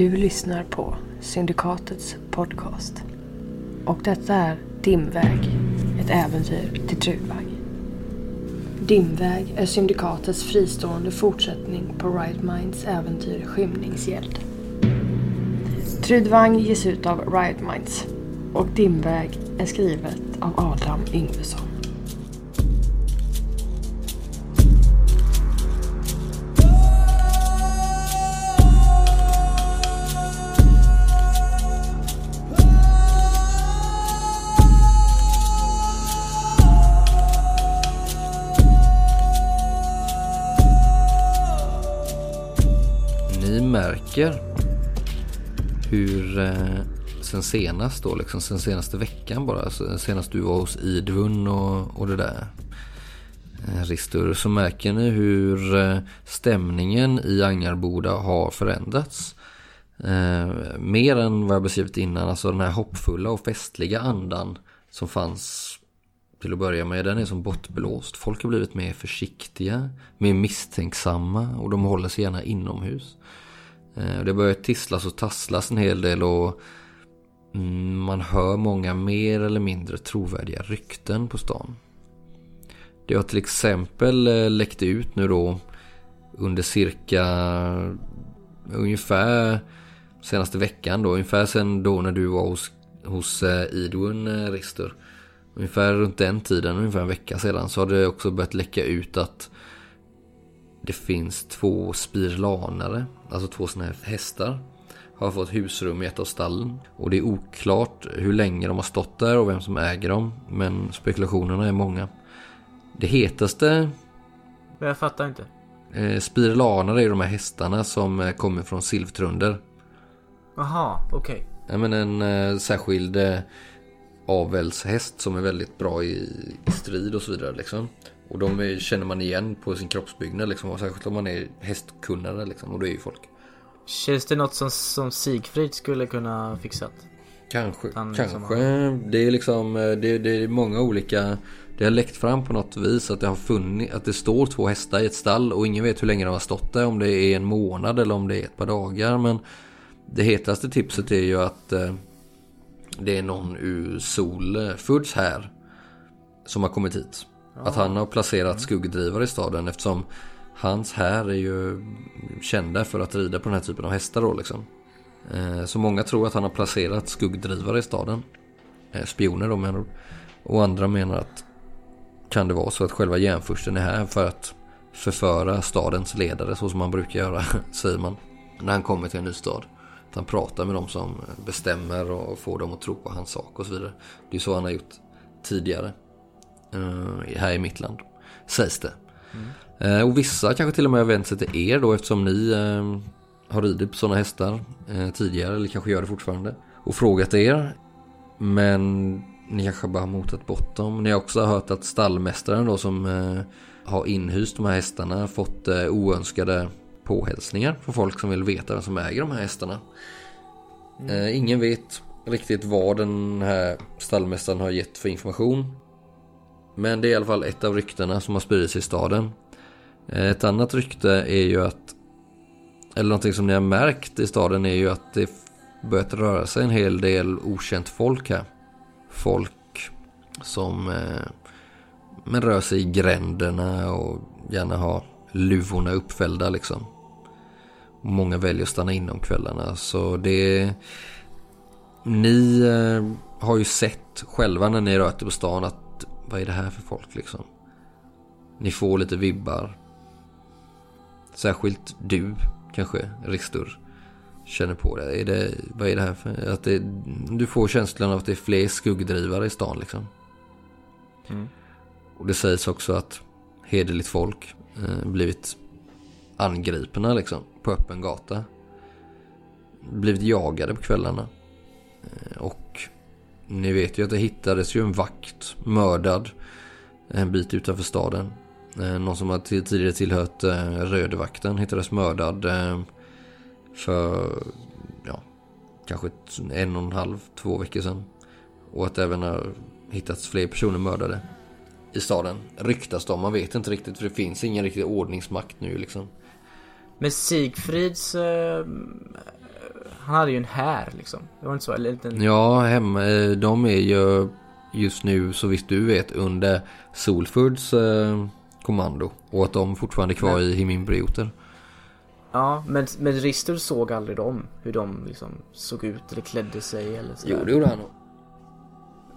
Du lyssnar på Syndikatets podcast. Och detta är Dimväg, ett äventyr till Trudvang. Dimväg är Syndikatets fristående fortsättning på Riot Minds äventyr Skymningsgäld. Trudvang ges ut av Riot Minds och Dimväg är skrivet av Adam Yngvesson. Märker hur eh, sen senast då, liksom sen senaste veckan bara, alltså, senast du var hos Idvun och, och det där eh, Ristur, så märker ni hur eh, stämningen i Angarboda har förändrats. Eh, mer än vad jag beskrivit innan, alltså den här hoppfulla och festliga andan som fanns till att börja med, den är som bortblåst. Folk har blivit mer försiktiga, mer misstänksamma och de håller sig gärna inomhus. Eh, det börjar tisslas och tasslas en hel del och mm, man hör många mer eller mindre trovärdiga rykten på stan. Det har till exempel eh, läckt ut nu då under cirka ungefär senaste veckan då, ungefär sen då när du var hos, hos eh, Idun Rister. Ungefär runt den tiden, ungefär en vecka sedan, så har det också börjat läcka ut att det finns två spirlanare, alltså två sådana här hästar. Har fått husrum i ett av stallen. Och det är oklart hur länge de har stått där och vem som äger dem. Men spekulationerna är många. Det hetaste jag fattar inte. eh, spirlanare är de här hästarna som eh, kommer från Silvtrunder. Aha, okej. Ja, men en eh, särskild eh, avelshäst som är väldigt bra i, i strid och så vidare. Liksom. Och de känner man igen på sin kroppsbyggnad. Liksom, och särskilt om man är hästkunnare. Liksom, och det är ju folk. Känns det något som, som Sigfrid skulle kunna fixat? Kanske, Han liksom kanske. Det är liksom, eh, det, det är många olika Det har läckt fram på något vis att det har funnits, att det står två hästar i ett stall och ingen vet hur länge de har stått där. Om det är en månad eller om det är ett par dagar. Men det hetaste tipset är ju att eh, det är någon ur Solfoods här som har kommit hit. Att han har placerat skuggdrivare i staden eftersom hans här är ju kända för att rida på den här typen av hästar då liksom. Eh, Så många tror att han har placerat skuggdrivare i staden. Eh, Spioner då menar Och andra menar att kan det vara så att själva järnfursten är här för att förföra stadens ledare så som han brukar göra, säger man. När han kommer till en ny stad. Att han pratar med dem som bestämmer och får dem att tro på hans sak och så vidare. Det är så han har gjort tidigare. Eh, Här i mitt land. Sägs det. Eh, Och vissa kanske till och med har vänt sig till er då eftersom ni eh, har ridit på sådana hästar tidigare eller kanske gör det fortfarande. Och frågat er. Men ni kanske bara har motat bort dem. Ni har också hört att stallmästaren då som har inhyst de här hästarna fått oönskade påhälsningar från folk som vill veta vem som äger de här hästarna. Eh, ingen vet riktigt vad den här stallmästaren har gett för information. Men det är i alla fall ett av ryktena som har spridits i staden. Eh, ett annat rykte är ju att, eller någonting som ni har märkt i staden är ju att det börjat röra sig en hel del okänt folk här. Folk som eh, men rör sig i gränderna och gärna har luvorna uppfällda liksom. Många väljer att stanna inne om kvällarna så det... Ni eh, har ju sett själva när ni rört er på stan att vad är det här för folk liksom? Ni får lite vibbar. Särskilt du kanske, Ristur. Känner på det. Är det vad är det här för... Att det, du får känslan av att det är fler skuggdrivare i stan liksom. Och det sägs också att hederligt folk eh, blivit angripna liksom på öppen gata. Blivit jagade på kvällarna. Eh, och ni vet ju att det hittades ju en vakt mördad en bit utanför staden. Eh, någon som tidigare tillhört eh, Rödvakten hittades mördad eh, för ja, kanske en och en halv, två veckor sedan. Och att det även har hittats fler personer mördade i staden. Ryktas de, man vet inte riktigt för det finns ingen riktig ordningsmakt nu liksom. Men Sigfrids... Eh, han hade ju en här liksom. Det var inte så? Eller en... Ja, hem, eh, de är ju just nu så visst du vet under Solfords eh, kommando. Och att de fortfarande är kvar Men- i Himinbrioter. Ja, men, men Rister såg aldrig dem. Hur de liksom såg ut eller klädde sig eller sådär. Jo, det gjorde han nog.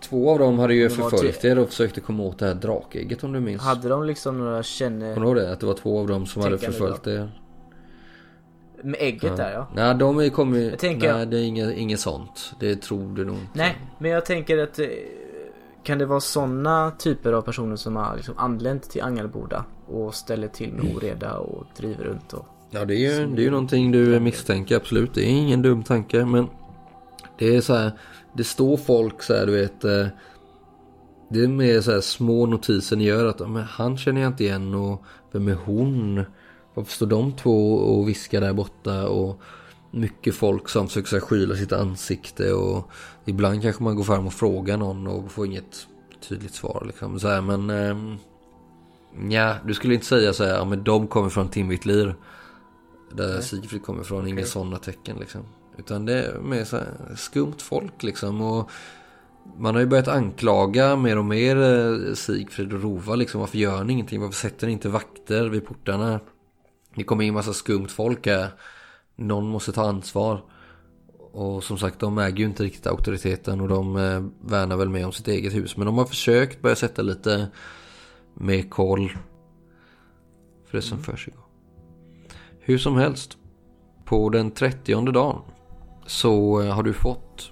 Två av dem hade ju förföljt er och försökte komma åt det här drakägget om du minns. Hade de liksom några känne... Kommer du ihåg det? Att det var två av dem som hade förföljt er. Med ägget där ja. Nej, de är kommer ju... Jag tänker- Nej, det är inget, inget sånt. Det tror du nog inte. Nej, men jag tänker att eh, kan det vara sådana typer av personer som har liksom anlänt till Angelboda och ställer till med oreda och driver runt och... Ja, det är ju, det är ju någonting du misstänker absolut. Det är ingen dum tanke, men det är så här. Det står folk så här, du vet. eh, Det är mer så här små notiser ni gör att ja, men han känner jag inte igen och vem är hon? Varför står de två och viskar där borta och mycket folk som försöker skyla sitt ansikte och ibland kanske man går fram och frågar någon och får inget tydligt svar liksom så här, men ehm, ja, du skulle inte säga så här, ja men de kommer från Timbitlir där Sigfrid kommer ifrån, inga sådana tecken liksom. Utan det är mer så här skumt folk liksom. Och man har ju börjat anklaga mer och mer eh, Sigfrid och Rova liksom. Varför gör ni ingenting? Varför sätter ni inte vakter vid portarna? Det kommer in massa skumt folk här. Någon måste ta ansvar. Och som sagt, de äger ju inte riktigt auktoriteten och de eh, värnar väl mer om sitt eget hus. Men de har försökt börja sätta lite mer koll för det som försiggår. Hur som helst. På den 30 dagen så eh, har du fått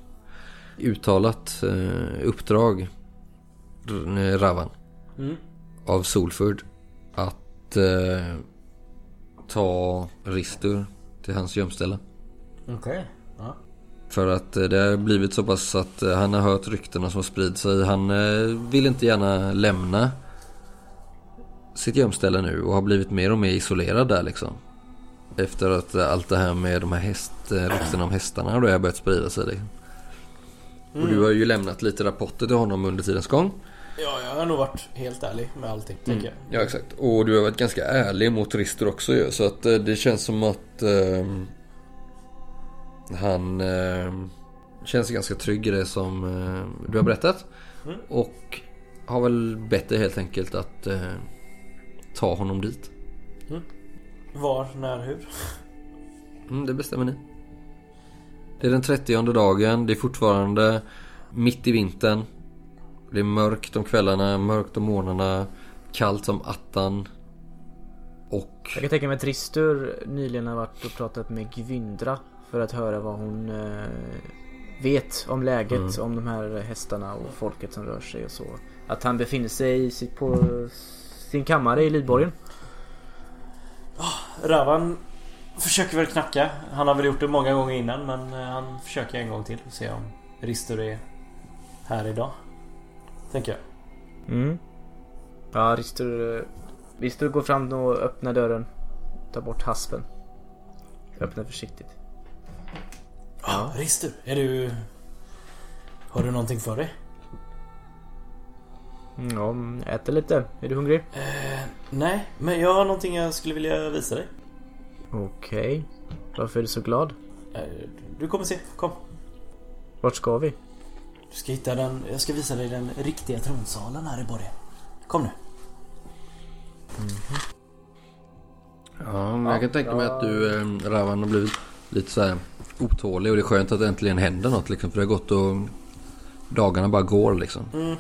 uttalat eh, uppdrag Ravan Mm. av Solford att ta Ristur till hans gömställe. Okej. Ja. För att eh, det har blivit så pass att eh, han har hört ryktena som sprids sig. Han eh, vill inte gärna lämna sitt gömställe nu och har blivit mer och mer isolerad där liksom. Efter att allt det här med de här häst, ryktena om hästarna har börjat sprida sig. Liksom. Och du har ju lämnat lite rapporter till honom under tidens gång. Ja, jag har nog varit helt ärlig med allting, tänker jag. Ja exakt. Och du har varit ganska ärlig mot Rister också ju. Så att eh, det känns som att ehm, han ehm, känns ganska trygg i det som eh, du har berättat. Mm. Och har väl bett dig helt enkelt att eh, ta honom dit. Var, när, hur? Mm, det bestämmer ni. Det är den 30 dagen. Det är fortfarande mitt i vintern. Det är mörkt om kvällarna, mörkt om morgnarna. Kallt som attan. Och... Jag kan tänka mig att Ristur nyligen har varit och pratat med Gvyndra för att höra vad hon eh, vet om läget, om de här hästarna och folket som rör sig och så. Att han befinner sig i sitt, på sin kammare i Lidborgen. Ravan försöker väl knacka. Han har väl gjort det många gånger innan men eh, han försöker en gång till och se om Ristur är här idag. Tänker jag. Mm. Ja, Ristur, Ristur går fram och öppnar dörren. Tar bort haspen. Öppnar försiktigt. Ja, Ristur. Är du... Har du någonting för dig? Mm, Ja, äter lite. Är du hungrig? Eh, nej, men jag har någonting jag skulle vilja visa dig. Okej. Varför är du så glad? Eh, du kommer se. Kom. Vart ska vi? Du ska hitta den... Jag ska visa dig den riktiga tronsalen här i borgen. Kom nu. Ja, men jag kan tänka mig att du, eh, Ravan, har blivit lite så här otålig och det är skönt att det äntligen händer något liksom. För det har gått och dagarna bara går liksom. Mm.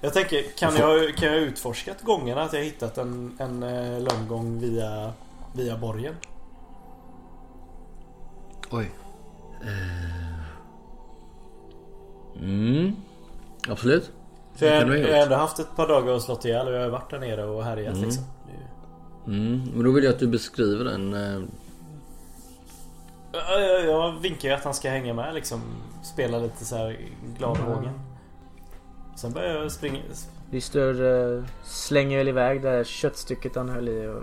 Jag tänker, kan jag, kan jag utforskat gångerna att jag hittat en, en eh, lönngång via, via borgen? Oj. Eh. Mm. Absolut. För jag, jag gjort. har ändå haft ett par dagar och slått ihjäl och jag har varit där nere och härjat Mm. liksom. Mm. Men då vill jag att du beskriver den. eh, Ja, Jag, jag vinkar ju att han ska hänga med liksom. Spela lite så här glad vågen. Sen börjar jag springa. Ristur eh, slänger väl iväg det här köttstycket han höll i och...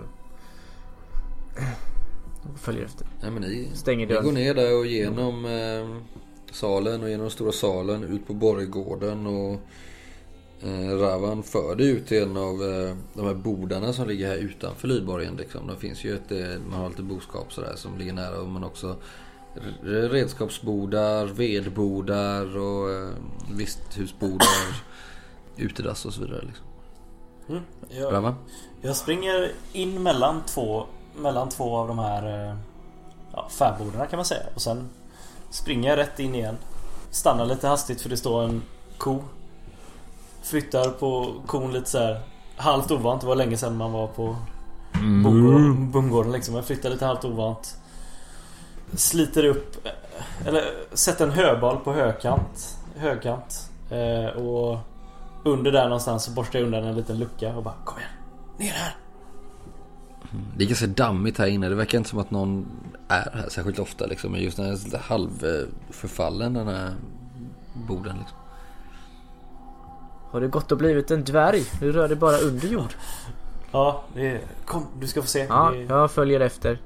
och följer efter. Nej men ni, Stänger ni dörren. går ner där och genom eh, salen och genom stora salen ut på borggården och eh, Ravan för dig ut till en av eh, de här bodarna som ligger här utanför Lydborgen. Liksom. Det finns ju ett, eh, man har lite boskap sådär som ligger nära men också redskapsbodar, vedbodar och eh, visthusbodar, utedass och så vidare. Liksom. Mm. Jag, Bra va? jag springer in mellan två, mellan två av de här eh, ja, fäbodarna kan man säga. Och sen springer rätt in igen. Stannar lite hastigt för det står en ko. Flyttar på kon lite så här halvt ovant. Det var länge sedan man var på bondgården, bondgården liksom. Jag flyttar lite halvt ovant. Sliter upp Eller sätter en höbal på högkant Högkant eh, Och Under där någonstans så borstar jag undan en liten lucka och bara Kom igen Ner här Det är ganska dammigt här inne. Det verkar inte som att någon är här särskilt ofta. Liksom. Men just den här lite halvförfallen den här boden. Liksom. Har det gått och blivit en dvärg? Du rör dig bara under jord. Ja det är, Kom du ska få se Ja, det är, jag följer efter.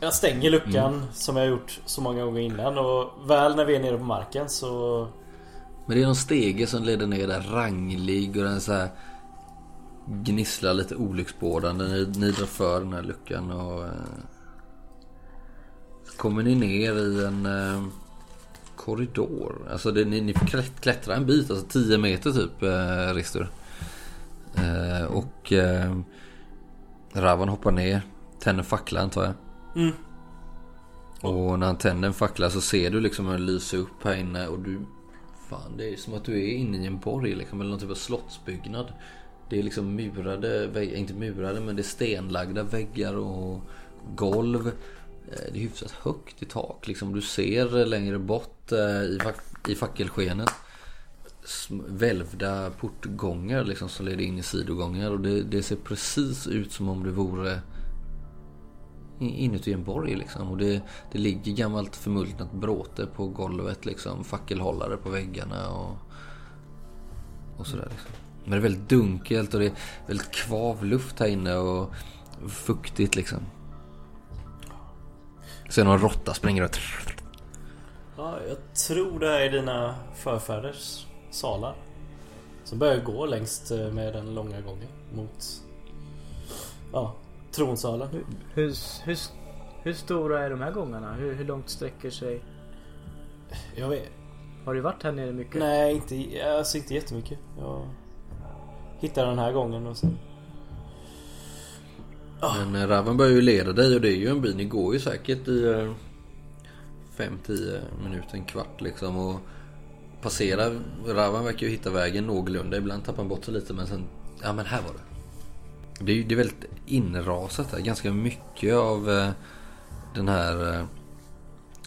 Jag stänger luckan som jag gjort så många gånger innan och väl när vi är nere på marken så Men det är någon stege som leder ner där ranglig och den så här gnisslar lite olycksbådande. Ni, ni drar för den här luckan och eh, kommer ni ner i en eh, korridor. Alltså det, ni, ni får klätt- klättra en bit, alltså 10 meter typ eh, Ristur. Eh, och eh, Ravan hoppar ner, tänder fackla antar jag. Mm. Och när han tänder en fackla så ser du liksom hur den lyser upp här inne och du... Fan det är som att du är inne i en borg liksom, eller någon typ av slottsbyggnad. Det är liksom murade, väggar, inte murade men det är stenlagda väggar och golv. Eh, det är hyfsat högt i tak liksom. Du ser längre bort eh, i, fack, i fackelskenet välvda portgångar liksom som leder in i sidogångar och det, det ser precis ut som om det vore inuti en borg liksom. Och det, det ligger gammalt förmultnat bråte på golvet liksom. Fackelhållare på väggarna och, och sådär liksom. Men det är väldigt dunkelt och det är väldigt kvav luft här inne och fuktigt liksom. Sen någon råtta springer och... Ja, jag tror det här är dina förfäders salar. Så börjar gå längst eh, med den långa gången mot Ja, tronsalen. Hur, hur, hur stora är de här gångarna? Hur, hur långt sträcker sig? Jag vet Har du varit här nere mycket? Nej, inte, alltså inte jättemycket. Jag hitta den här gången och sen... Ah. Men eh, Raven börjar ju leda dig och det är ju en by, Ni går ju säkert i eh, 5-10 minuter, en kvart liksom. Och passerar. Raven verkar ju hitta vägen någorlunda. Ibland tappar han bort sig lite men sen... Ja men här var det. Det är ju det är väldigt inrasat här. Ganska mycket av eh, den här...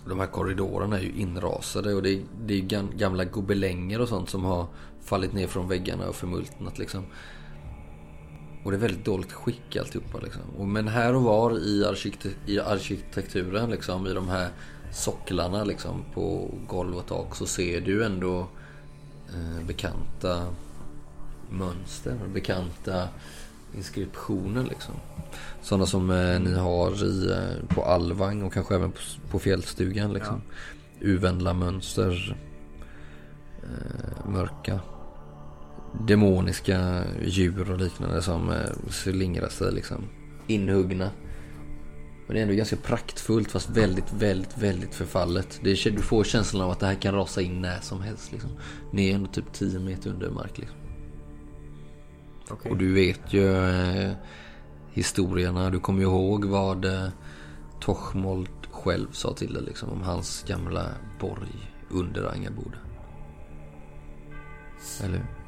De här korridorerna är ju inrasade och det är, det är gamla gobelänger och sånt som har fallit ner från väggarna och förmultnat liksom. Och det är väldigt dåligt skick alltihopa liksom. Och men här och var i, arkitektur, i arkitekturen liksom, i de här socklarna liksom på golv och tak så ser du ändå eh, bekanta mönster, bekanta inskriptioner liksom. Sådana som eh, ni har i, eh, på Alvang och kanske även på, på Fjällstugan liksom. Uvända mönster. Eh, mörka demoniska djur och liknande som eh, slingrar sig liksom. Inhuggna. Men det är ändå ganska praktfullt fast väldigt, väldigt, väldigt förfallet. Det är, du får känslan av att det här kan rasa in när som helst. Liksom. Ni är ändå typ 10 meter under mark. Liksom. Okej. Och du vet ju eh, historierna. Du kommer ju ihåg vad eh, Torchmold själv sa till dig liksom, om hans gamla borg under Angarboda. Eller hur?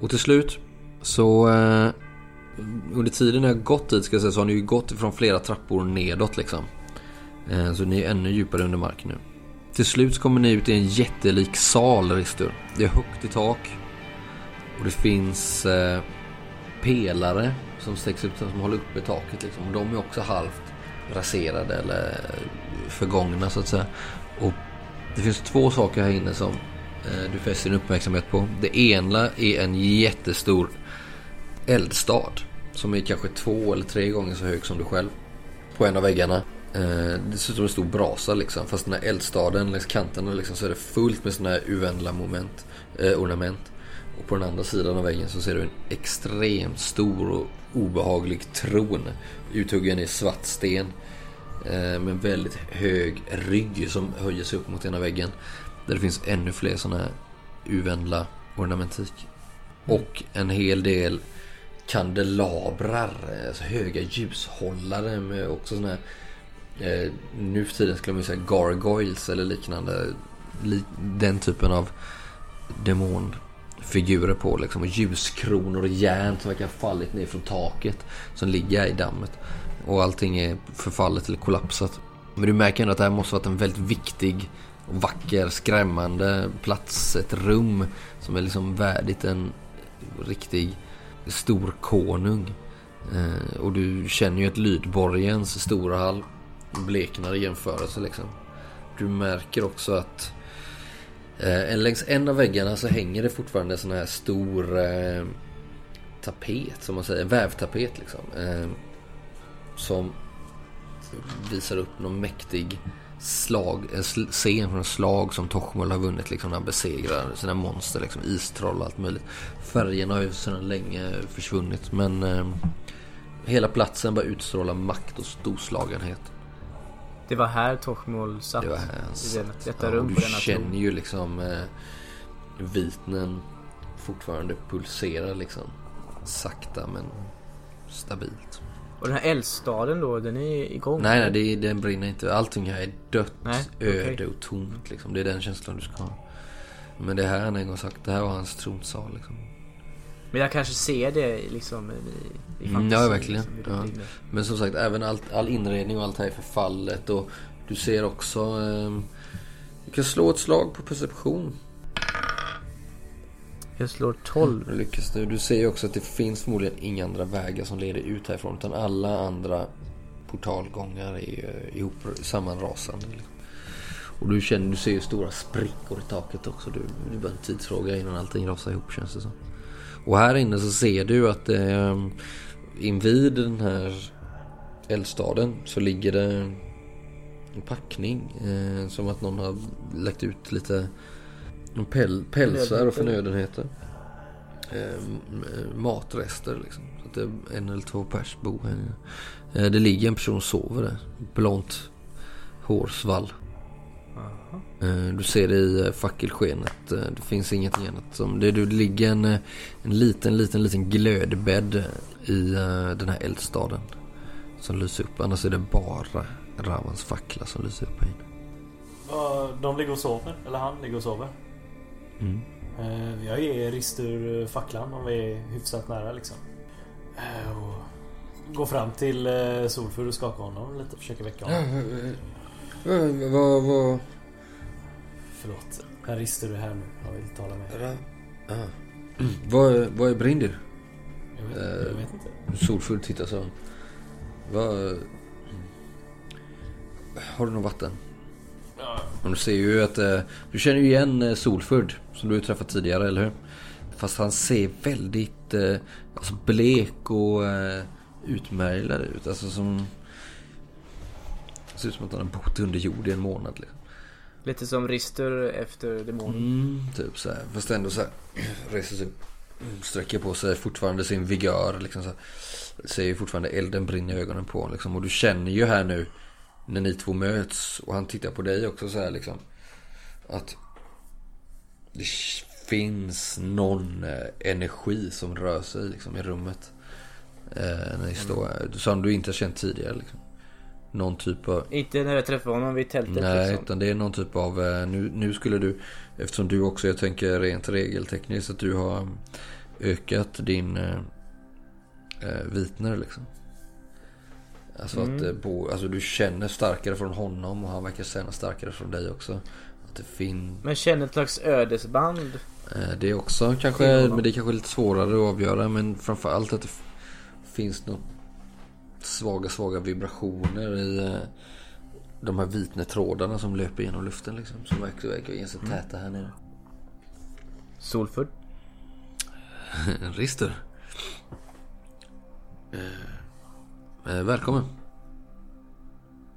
Och till slut så eh, under tiden jag gått dit ska jag säga så har ni ju gått ifrån flera trappor nedåt liksom. Eh, så ni är ännu djupare under mark nu. Till slut så kommer ni ut i en jättelik sal Ristur. Det är högt i tak. Och det finns eh, pelare som sträcks ut som håller uppe taket liksom. Och de är också halvt raserade eller förgångna så att säga. Och det finns två saker här inne som Eh, du fäster din uppmärksamhet på. Det ena är en jättestor eldstad. Som är kanske två eller tre gånger så hög som du själv. På en av väggarna. Eh, det ser ut som en stor brasa liksom. Fast den här eldstaden längs kanterna liksom, så är det fullt med sådana här uvändla moment, eh, ornament. Och på den andra sidan av väggen så ser du en extremt stor och obehaglig tron. Uthuggen i svart sten. Eh, med en väldigt hög rygg som höjer sig upp mot ena väggen. Där det finns ännu fler sådana här uvänla ornamentik. Och en hel del kandelabrar, alltså höga ljushållare med också sådana här eh, nu för tiden skulle man säga gargoyles eller liknande. Li den typen av demonfigurer på liksom. Och ljuskronor och järn som verkar ha fallit ner från taket. Som ligger i dammet. Och allting är förfallet eller kollapsat. Men du märker ändå att det här måste varit en väldigt viktig vacker, skrämmande plats. Ett rum som är liksom värdigt en riktig stor konung. Eh, och du känner ju att Lydborgens stora hall bleknar i jämförelse liksom. Du märker också att eh, längs en av väggarna så hänger det fortfarande sån här stor eh, tapet som man säger, vävtapet liksom. Eh, som visar upp någon mäktig slag, en scen från ett slag som Tochmol har vunnit liksom när han besegrar sina monster liksom, istroll och allt möjligt. Färgerna har ju sedan länge försvunnit men eh, hela platsen bara utstrålar makt och storslagenhet. Det var här Tochmol satt. Det var här han satt. I detta rum ja, Du känner ju liksom eh, vitnen fortfarande pulserar liksom. Sakta men stabilt. Och den här eldstaden då, den är igång? Nej, nej, det, den brinner inte. Allting här är dött, nej, öde okay. och tomt liksom. Det är den känslan du ska ha. Men det här han en gång sagt, det här var hans tronsal liksom. Men jag kanske ser det liksom i, i fantasi, Ja, verkligen. Liksom, ja. Men som sagt, även all, all inredning och allt här är förfallet. Och du ser också... Eh, du kan slå ett slag på perception. Jag slår 12. Mm, lyckas du. Du ser ju också att det finns förmodligen inga andra vägar som leder ut härifrån. Utan alla andra portalgångar är ju ihop, sammanrasande. Liksom. Och du känner, du ser ju stora sprickor i taket också. Du, det är bara en tidsfråga innan allting rasar ihop känns det som. Och här inne så ser du att eh, invid den här eldstaden så ligger det en packning. Eh, som att någon har lagt ut lite päl, pälsar och förnödenheter. Eh, matrester liksom. Så att det är en eller två pers bor här inne. Eh, det ligger en person och sover där. Blont hårsvall. Eh, du ser det i eh, fackelskenet. Eh, det finns ingenting annat. Som det, det ligger en, en liten, liten, liten glödbädd i den här eldstaden. Som lyser upp. Annars är det bara Ravans fackla som lyser upp här inne. De ligger och sover? Eller han ligger och sover? Mm. Jag ger Ristur facklan om vi är hyfsat nära liksom. Och går fram till Solfur och skakar honom lite. Försöker väcka honom. Vad, vad, Förlåt. Här rister du här nu. Jag vill tala med dig. Ja. Mm. Vad, vad är Brindir? Jag vet, eh, jag vet inte. Solfull tittar så. Vad... Har du något vatten? Ja. Du ser ju att... Eh, du känner ju igen eh, Solfurd. Som du träffat tidigare, eller hur? Fast han ser väldigt eh, alltså blek och eh, utmärglad ut. Alltså som... Det ser ut som att han har bott under jord i en månad. Liksom. Lite som Rister efter demonen. Mm, typ så här. Fast ändå så här. Reser sig. Sträcker på sig fortfarande sin vigör. Liksom så här. Ser ju fortfarande elden brinna i ögonen på liksom. Och du känner ju här nu. När ni två möts. Och han tittar på dig också så här liksom. Att. Det finns någon eh, energi som rör sig liksom i rummet. Eh, när ni står här. Som du inte har känt tidigare liksom. Någon typ av... Inte när jag träffade honom vid tältet Nej, liksom. utan det är någon typ av... Eh, nu, nu skulle du... Eftersom du också, jag tänker rent regeltekniskt, att du har ökat din eh, eh vitner liksom. Alltså mm. att bo, alltså du känner starkare från honom och han verkar känna starkare från dig också. Att det finns... Men känner ett slags ödesband? Det är också kanske, men det är kanske lite svårare att avgöra. Men framförallt att det finns något svaga, svaga vibrationer i eh, de här vitnetrådarna som löper genom luften liksom. Som verkar, verkar sig mm. täta här nere. Solfull? Rister. Eh, eh, välkommen.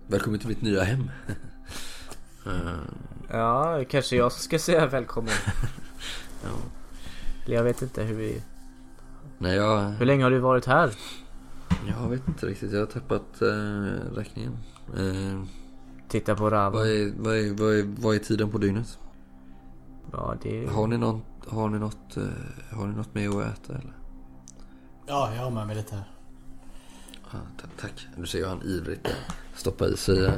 Välkommen till mitt nya hem. eh. Ja, kanske jag ska säga välkommen. ja. Jag vet inte hur vi... Nej, jag... Hur länge har du varit här? Jag vet inte riktigt. Jag har tappat eh, räkningen. Eh, Titta på Ravan. vad, är, vad, är, vad, är, vad är tiden på dygnet? Ja, det... Har ni, någon, har, ni något, eh, har ni något med att äta eller? Ja, jag har med mig lite här. Tack. Du ser ju han ivrigt stoppa i sig.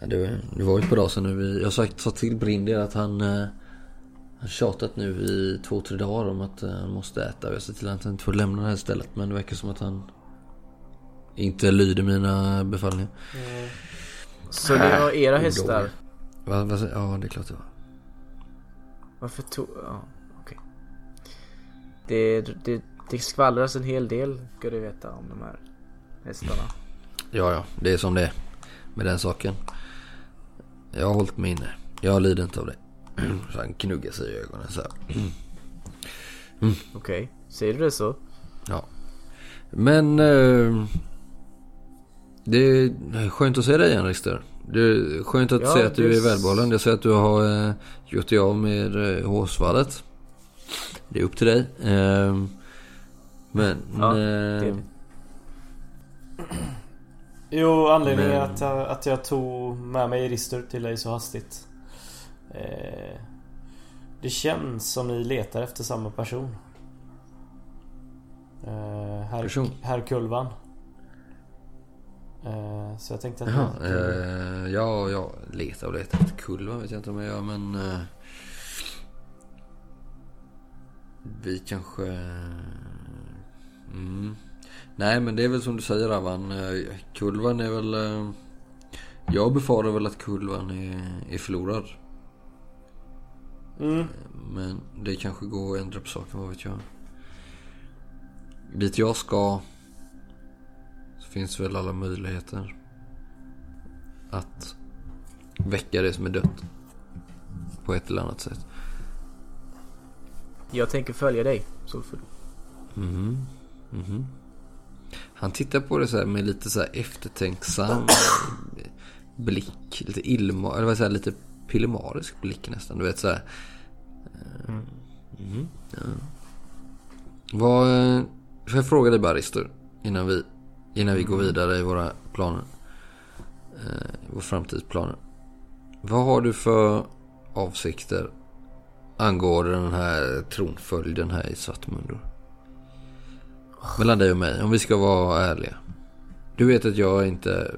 Ja, det, det var ju ett par dagar sedan nu. Vi, jag har sagt sa till Brindy att han eh, han tjatat nu i två, tre dagar om att eh, han måste äta. Jag ser till att han inte får lämna det här stället. Men det verkar som att han inte lyder mina befallningar. Så det var era Äh, hästar? Va, va, ja, det är klart det var. Varför tog... Ja, okej. Det, det, det skvallras en hel del, ska du veta, om de här hästarna. Ja, ja. Det är som det är med den saken. Jag har hållit mig inne. Jag lider inte av det. Så han gnuggar sig i ögonen så här. Okej, säger du det så? Ja. Men... Eh, det är skönt att se dig igen Rister. Det är skönt att Ja, se att du det- är välbehållen. Jag ser att du har eh, gjort dig av med eh, hårsvallet. Det är upp till dig. Eh, men... Ja, eh, Jo, anledningen Men- att, jag, att jag tog med mig Rister till dig så hastigt. Eh, det känns som ni letar efter samma person. Eh, herr, Person? herr Kulvan. Eh, så jag tänkte att Jaha, eh, ja, jag letar och letar efter kulva vet jag inte om jag gör men... Eh, vi kanske... Mm. Nej men det är väl som du säger Avan. Eh, kulvan är väl... Eh, jag befarar väl att kulvan är, är förlorad. Mm. Men det kanske går att ändra på saken, vad vet jag. Dit jag ska så finns väl alla möjligheter att väcka det som är dött. På ett eller annat sätt. Jag tänker följa dig, Solfull. Mhm. Mhm. Han tittar på det så här med lite så här eftertänksam blick. Lite ilma, eller vad säger lite pillemarisk blick nästan. Du vet så här. Eh, mhm, ja. Vad, får jag fråga dig bara Rister, innan vi, innan vi går vidare i våra planer. Eh, våra framtidsplaner. Vad har du för avsikter angående den här tronföljden här i Svartmundo? Mellan dig och mig, om vi ska vara ärliga. Du vet att jag är inte...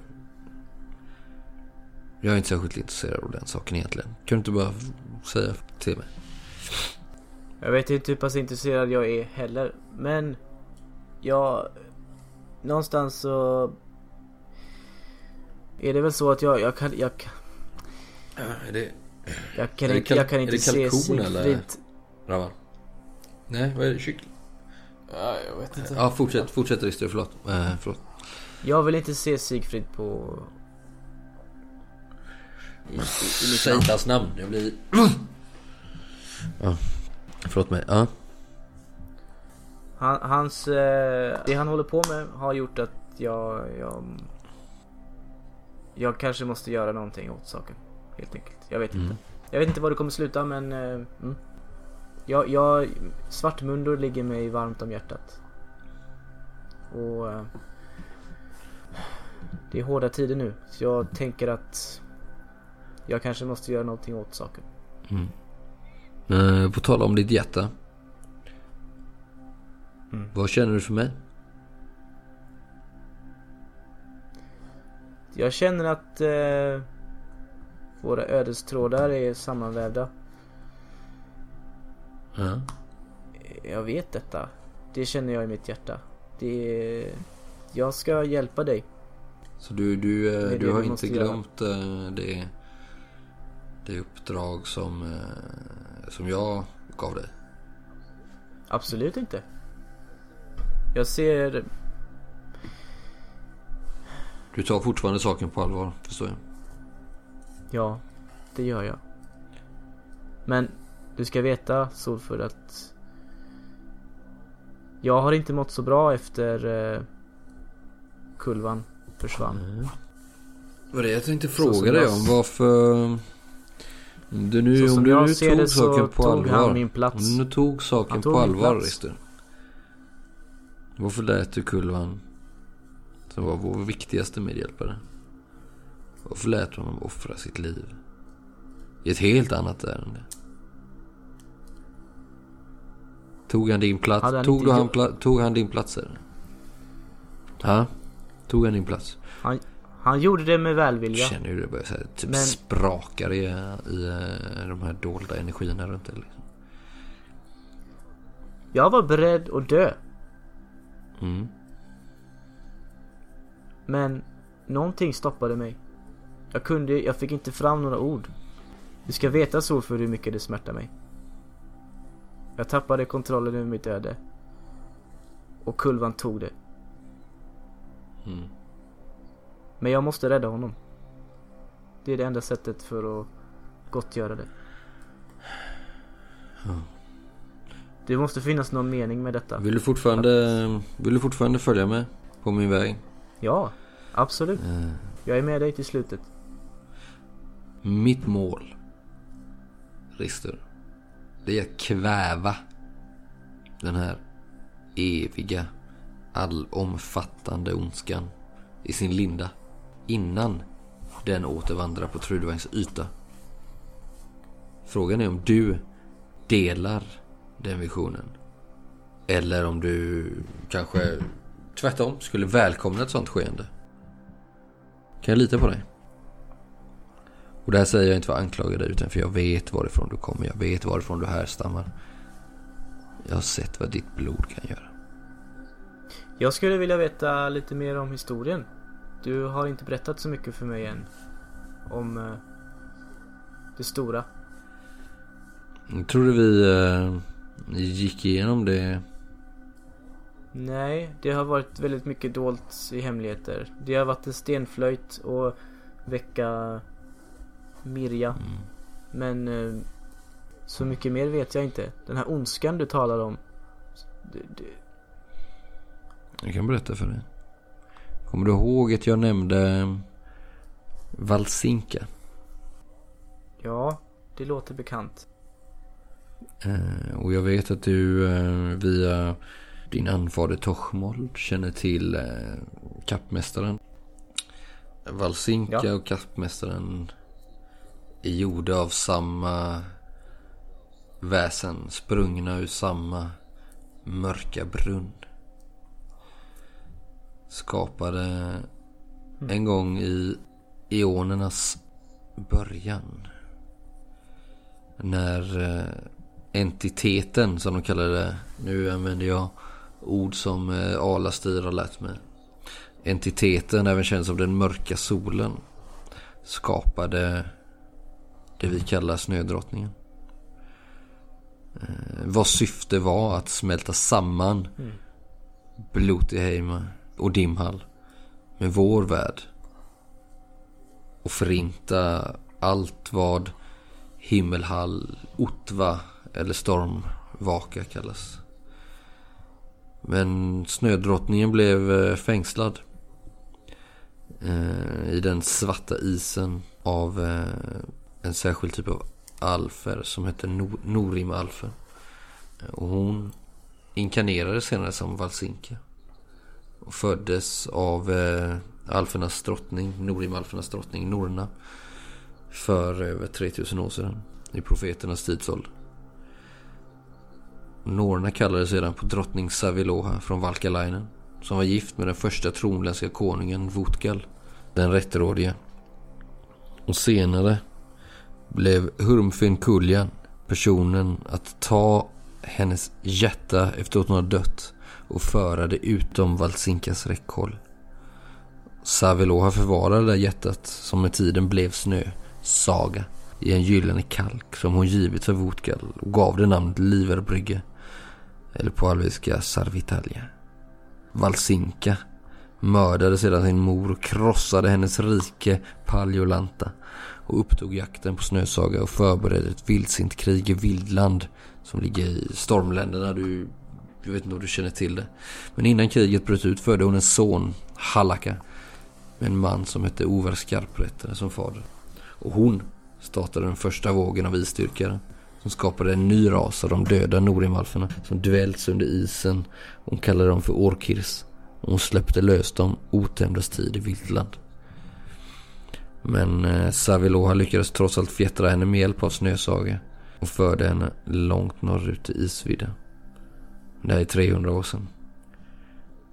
Jag är inte särskilt intresserad av den saken egentligen. Kan du inte bara säga till mig? Jag vet inte hur pass intresserad jag är heller, men jag... Någonstans så... Är det väl så att jag, jag kan, jag, kan- Är det jag kan Är det inte, kal- jag kan är inte det se kalkon, eller? Sigfrid. Ravan? Nej, vad är det? Kyckling? Ja, jag vet inte. Ja, fortsätt, fortsätt Rister, förlåt. Eh, förlåt. Jag vill inte se Sigfrid på... I, i, i mitt namn. Satans namn, jag blir... Ja, förlåt mig. Ja. Han, hans... Eh, det han håller på med har gjort att jag, jag... Jag kanske måste göra någonting åt saken. Helt enkelt. Jag vet Mm. inte. Jag vet inte var det kommer sluta men... Eh, mm. Jag, jag, Svartmundor ligger mig varmt om hjärtat. Och... Eh, det är hårda tider nu. Så jag tänker att... Jag kanske måste göra någonting åt saken. Mm. Eh, på tal om ditt hjärta. Mm. Vad känner du för mig? Jag känner att eh, våra ödestrådar är sammanvävda. Ja. Jag vet detta. Det känner jag i mitt hjärta. Det. Jag ska hjälpa dig. Så du, du, eh, Det du har inte göra. glömt eh, det, det uppdrag som, eh, som jag gav dig? Absolut inte. Jag ser... Du tar fortfarande saken på allvar, förstår jag. Ja, det gör jag. Men du ska veta Solfur att jag har inte mått så bra efter eh, kulvan försvann. Vad det jag tänkte fråga dig om varför... Du nu, om du nu tog saken på tog allvar. min plats. Om du nu tog saken tog på allvar. Rister. Varför lät du kulvan Som var vår viktigaste medhjälpare. Och förlät honom offra sitt liv. I ett helt annat ärende. Tog han din plats? Han tog, han pla- tog han din plats? Eller? Ja, tog han din plats? Han, han gjorde det med välvilja. Känner hur det börjar så här, typ Men- sprakar i, i eh, de här dolda energierna runt dig. Liksom. Jag var beredd att dö. Mm. Men någonting stoppade mig. Jag kunde, jag fick inte fram några ord. Du ska veta så för hur mycket det smärtar mig. Jag tappade kontrollen över mitt öde. Och kulvan tog det. Mm. Men jag måste rädda honom. Det är det enda sättet för att gottgöra det. Det måste finnas någon mening med detta. Vill, du fortfarande, vill du fortfarande följa med på min väg? Ja, absolut. Eh, Jag är med dig till slutet. mitt mål, Rister, det är att kväva den här eviga, allomfattande ondskan i sin linda innan den återvandrar på Trudvangs yta. Frågan är om du delar den visionen. Eller om du kanske tvärtom skulle välkomna ett sånt skeende. Kan jag lita på dig? Och det här säger jag inte för att anklaga dig utan för jag vet varifrån du kommer. Jag vet varifrån du härstammar. Jag har sett vad ditt blod kan göra. Jag skulle vilja veta lite mer om historien. Du har inte berättat så mycket för mig än. Om eh, det stora. Jag trodde vi eh, gick igenom det. Nej, det har varit väldigt mycket dolt i hemligheter. Det har varit en stenflöjt och väcka Mirja. Men eh, så mycket mer vet jag inte. Den här ondskan du talar om. Det, det, Jag kan berätta för dig. Kommer du ihåg att jag nämnde Valsinka? ja, det låter bekant. Eh, och jag vet att du eh, via din anfader Tochmold känner till eh, kappmästaren. Valsinka Ja. och kappmästaren är gjorda av samma väsen. Sprungna ur samma mörka brunn. Skapade en gång i eonernas början. När eh, entiteten som de kallar det. Nu använder jag ord som eh, Alastir har lärt mig. Entiteten, även känd som den mörka solen, skapade det vi kallar snödrottningen. Eh, vars syfte var att smälta samman Blotiheim och Dimhall med vår värld. Och förinta allt vad Himmelhall, Otva eller Stormvaka kallas. Men snödrottningen blev eh, fängslad. eh, I den svarta isen av eh, en särskild typ av alfer som heter Norim-alfer. Och hon inkarnerades senare som Valsinka. Och föddes av eh, alfernas drottning, Norim-alfernas drottning Norna. För över 3000 år sedan. I profeternas tidsålder. Norna kallades sedan på drottning Saviloha från Valkalainen. Som var gift med den första tronländska konungen Votgal. Den rättrådige. Och senare blev Hurmfin Kuljan personen att ta hennes hjärta efter att hon har dött och föra det utom Valsinkas räckhåll. Saviloha förvarade det där hjärtat som med tiden blev snö, Saga, i en gyllene kalk som hon givit för Votgal och gav det namnet Liverbrygge. Eller på alviska Sarvitalia. Valsinka mördade sedan sin mor och krossade hennes rike Paljolanta och upptog jakten på Snösaga och förberedde ett vildsint krig i Vildland som ligger i stormländerna. Du, jag vet inte om du känner till det. Men innan kriget bröt ut födde hon en son, Hallaka, med en man som hette Ovar Skarprättare som fader. Och hon startade den första vågen av isdyrkare som skapade en ny ras av de döda Norimalferna som dvälts under isen. Hon kallade dem för Orkirs. och hon släppte lös dem otämdes tid i vildland. Men Savilo Saviloha lyckades trots allt fjättra henne med hjälp av snösage och förde henne långt norrut i isvidden. Det här är 300 år sedan.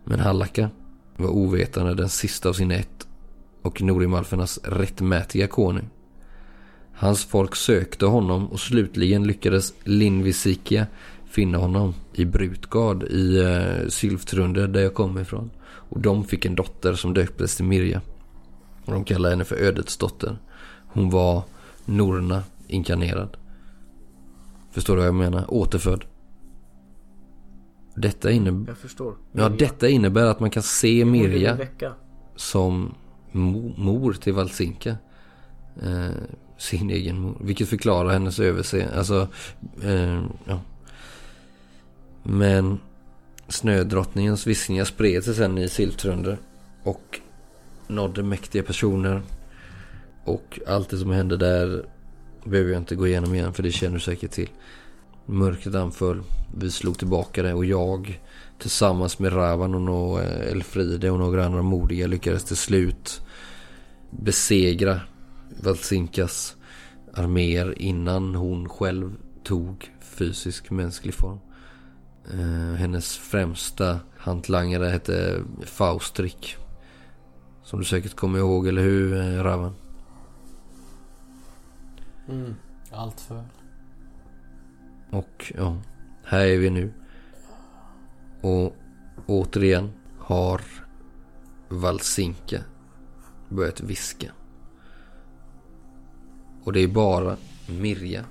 Men Hallaka var ovetande den sista av sin ett och Norimalfernas rättmätiga konung. Hans folk sökte honom och slutligen lyckades Linvisikia finna honom i Brutgard i eh, Sylftrunde där jag kommer ifrån. Och de fick en dotter som döptes till Mirja. Och de kallade henne för Ödets dotter. Hon var Norna inkarnerad. Förstår du vad jag menar? Återfödd. Detta innebär... Jag förstår. Ja, detta innebär att man kan se Mirja som mo- mor till Valsinka. Eh, sin egen mor. Vilket förklarar hennes överseende. Alltså, eh, ja. Men snödrottningens viskningar spred sig sen i Silftrunder. Och nådde mäktiga personer. Och allt det som hände där behöver jag inte gå igenom igen för det känner du säkert till. Mörkret anföll. Vi slog tillbaka det och jag tillsammans med Ravan och eh, Elfride och några andra modiga lyckades till slut besegra Valsinkas arméer innan hon själv tog fysisk mänsklig form. Eh, hennes främsta hantlangare hette Faustrik. Som du säkert kommer ihåg, eller hur eh, Ravan? Mm. Allt för. Och ja, här är vi nu. Och återigen har Valsinka börjat viska. Och det är bara Mirja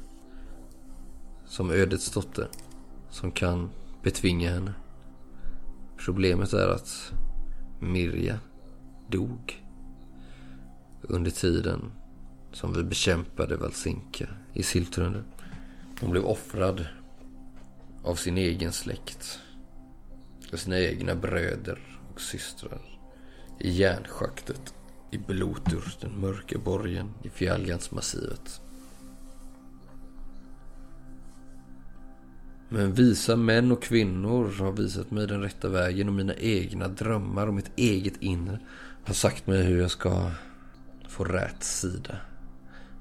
som ödets dotter som kan betvinga henne. Problemet är att Mirja dog under tiden som vi bekämpade Valsinka i Siltrunde. Hon blev offrad av sin egen släkt. Av sina egna bröder och systrar. I järnschaktet. I Blotur, den mörka borgen i Fjällgansmassivet. Men visa män och kvinnor har visat mig den rätta vägen och mina egna drömmar och mitt eget inre har sagt mig hur jag ska få rätt sida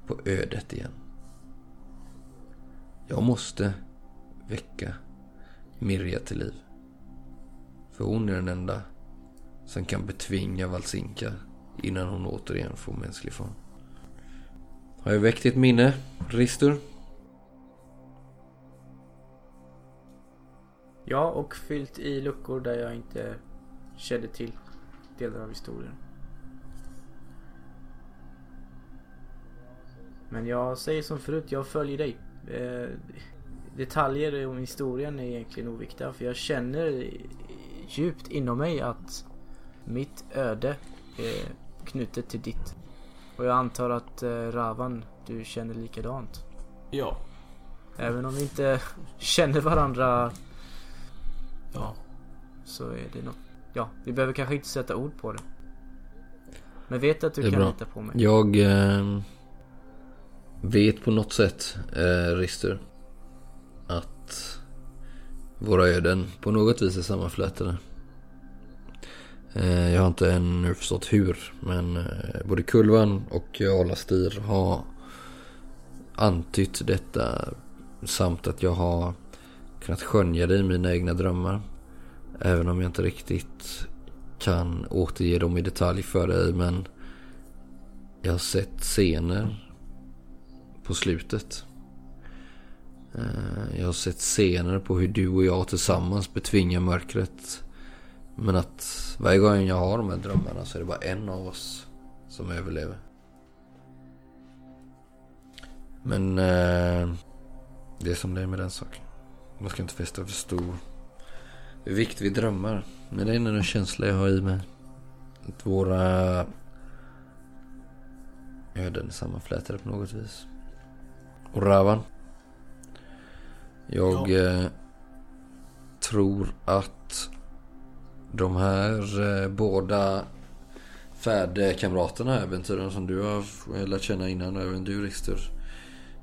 på ödet igen. Jag måste väcka Mirja till liv. För hon är den enda som kan betvinga Valsinka innan hon återigen får mänsklig form. Har jag väckt ditt minne, Ristur? Ja, och fyllt i luckor där jag inte kände till delar av historien. Men jag säger som förut, jag följer dig. Eh, detaljer om historien är egentligen oviktiga för jag känner djupt inom mig att mitt öde är knutet till ditt. Och jag antar att eh, Ravan, du känner likadant. Ja. Även om vi inte känner varandra Ja. så är det något. Ja, vi behöver kanske inte sätta ord på det. Men vet att du kan bra. lita på mig. Jag eh, vet på något sätt, eh, Rister, att våra öden på något vis är sammanflätade. Eh, jag har inte ännu förstått hur, men eh, både Kulvan och Alastir har antytt detta samt att jag har kunnat skönja det i mina egna drömmar. Även om jag inte riktigt kan återge dem i detalj för dig, men jag har sett scener på slutet. Eh, jag har sett scener på hur du och jag tillsammans betvingar mörkret. Men att varje gång jag har de här drömmarna så är det bara en av oss som överlever. Men eh, det är som det är med den saken. Man ska inte fästa för stor vikt vid drömmar. Men det är en känsla jag har i mig. Att våra öden är sammanflätade på något vis. Och Ravan. Jag eh, tror att de här eh, båda färdkamraterna, äventyren som du har lärt känna innan, och även du Rister.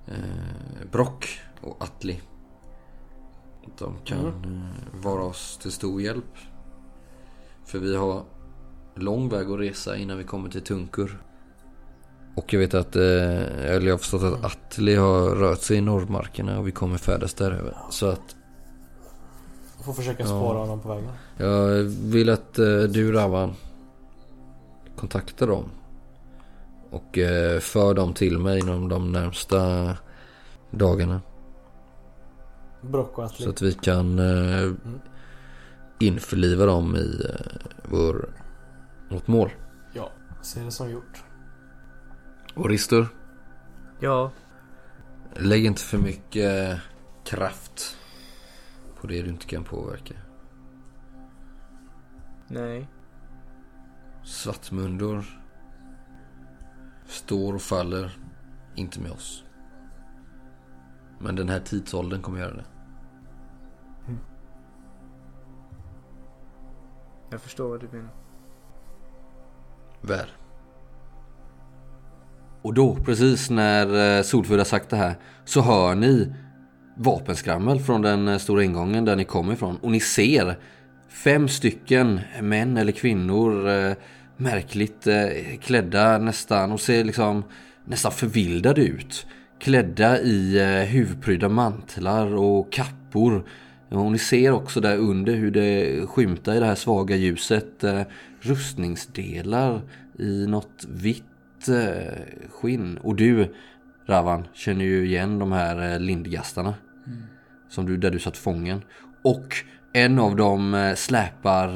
Eh, Brock och Atli. De kan eh, vara oss till stor hjälp. För vi har lång väg att resa innan vi kommer till Tunkur. Och jag vet att, eh, eller jag har förstått att Atli har rört sig i norrmarkerna och vi kommer färdas däröver. Så att Får försöka spåra honom på vägen. jag vill att eh, du Ravan kontaktar dem. Och för dem till mig inom de närmsta dagarna. Brock och Atli. Så att vi kan eh, införliva dem i eh, vår, vårt mål. Ja, ser det som gjort. Och Ristur, Ja, lägg inte för mycket kraft på det du inte kan påverka. nej. Svartmundor står och faller inte med oss. Men den här tidsåldern kommer göra det. Jag förstår vad du menar. Väl. Och då, precis när eh, Solfur har sagt det här, så hör ni vapenskrammel från den eh, stora ingången där ni kommer ifrån. Och ni ser fem stycken män eller kvinnor eh, märkligt klädda nästan och ser liksom nästan förvildade ut. Klädda i eh, huvudprydda mantlar och kappor. Och ni ser också där under hur det skymtar i det här svaga ljuset eh, rustningsdelar i något vitt eh, skinn. Och du, Ravan, känner ju igen de här lindgastarna. Som du, där du satt fången. Och en av dem släpar,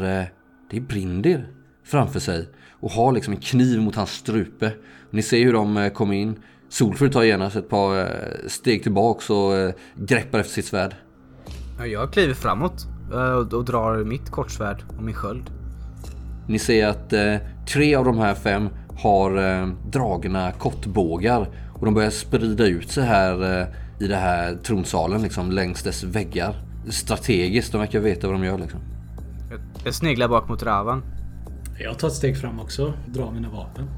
det är Brindir framför sig. Och har liksom en kniv mot hans strupe. Ni ser hur de kommer in. Solfur tar genast ett par eh, steg tillbaks och eh, greppar efter sitt svärd. Ja, jag kliver framåt eh, och, och drar mitt kortsvärd och min sköld. Ni ser att tre av de här fem har dragna kottbågar. Och de börjar sprida ut sig här i den här tronsalen liksom längs dess väggar. Strategiskt, de verkar veta vad de gör liksom. Jag, jag sneglar bak mot Ravan. Jag tar ett steg fram också. Drar mina vapen.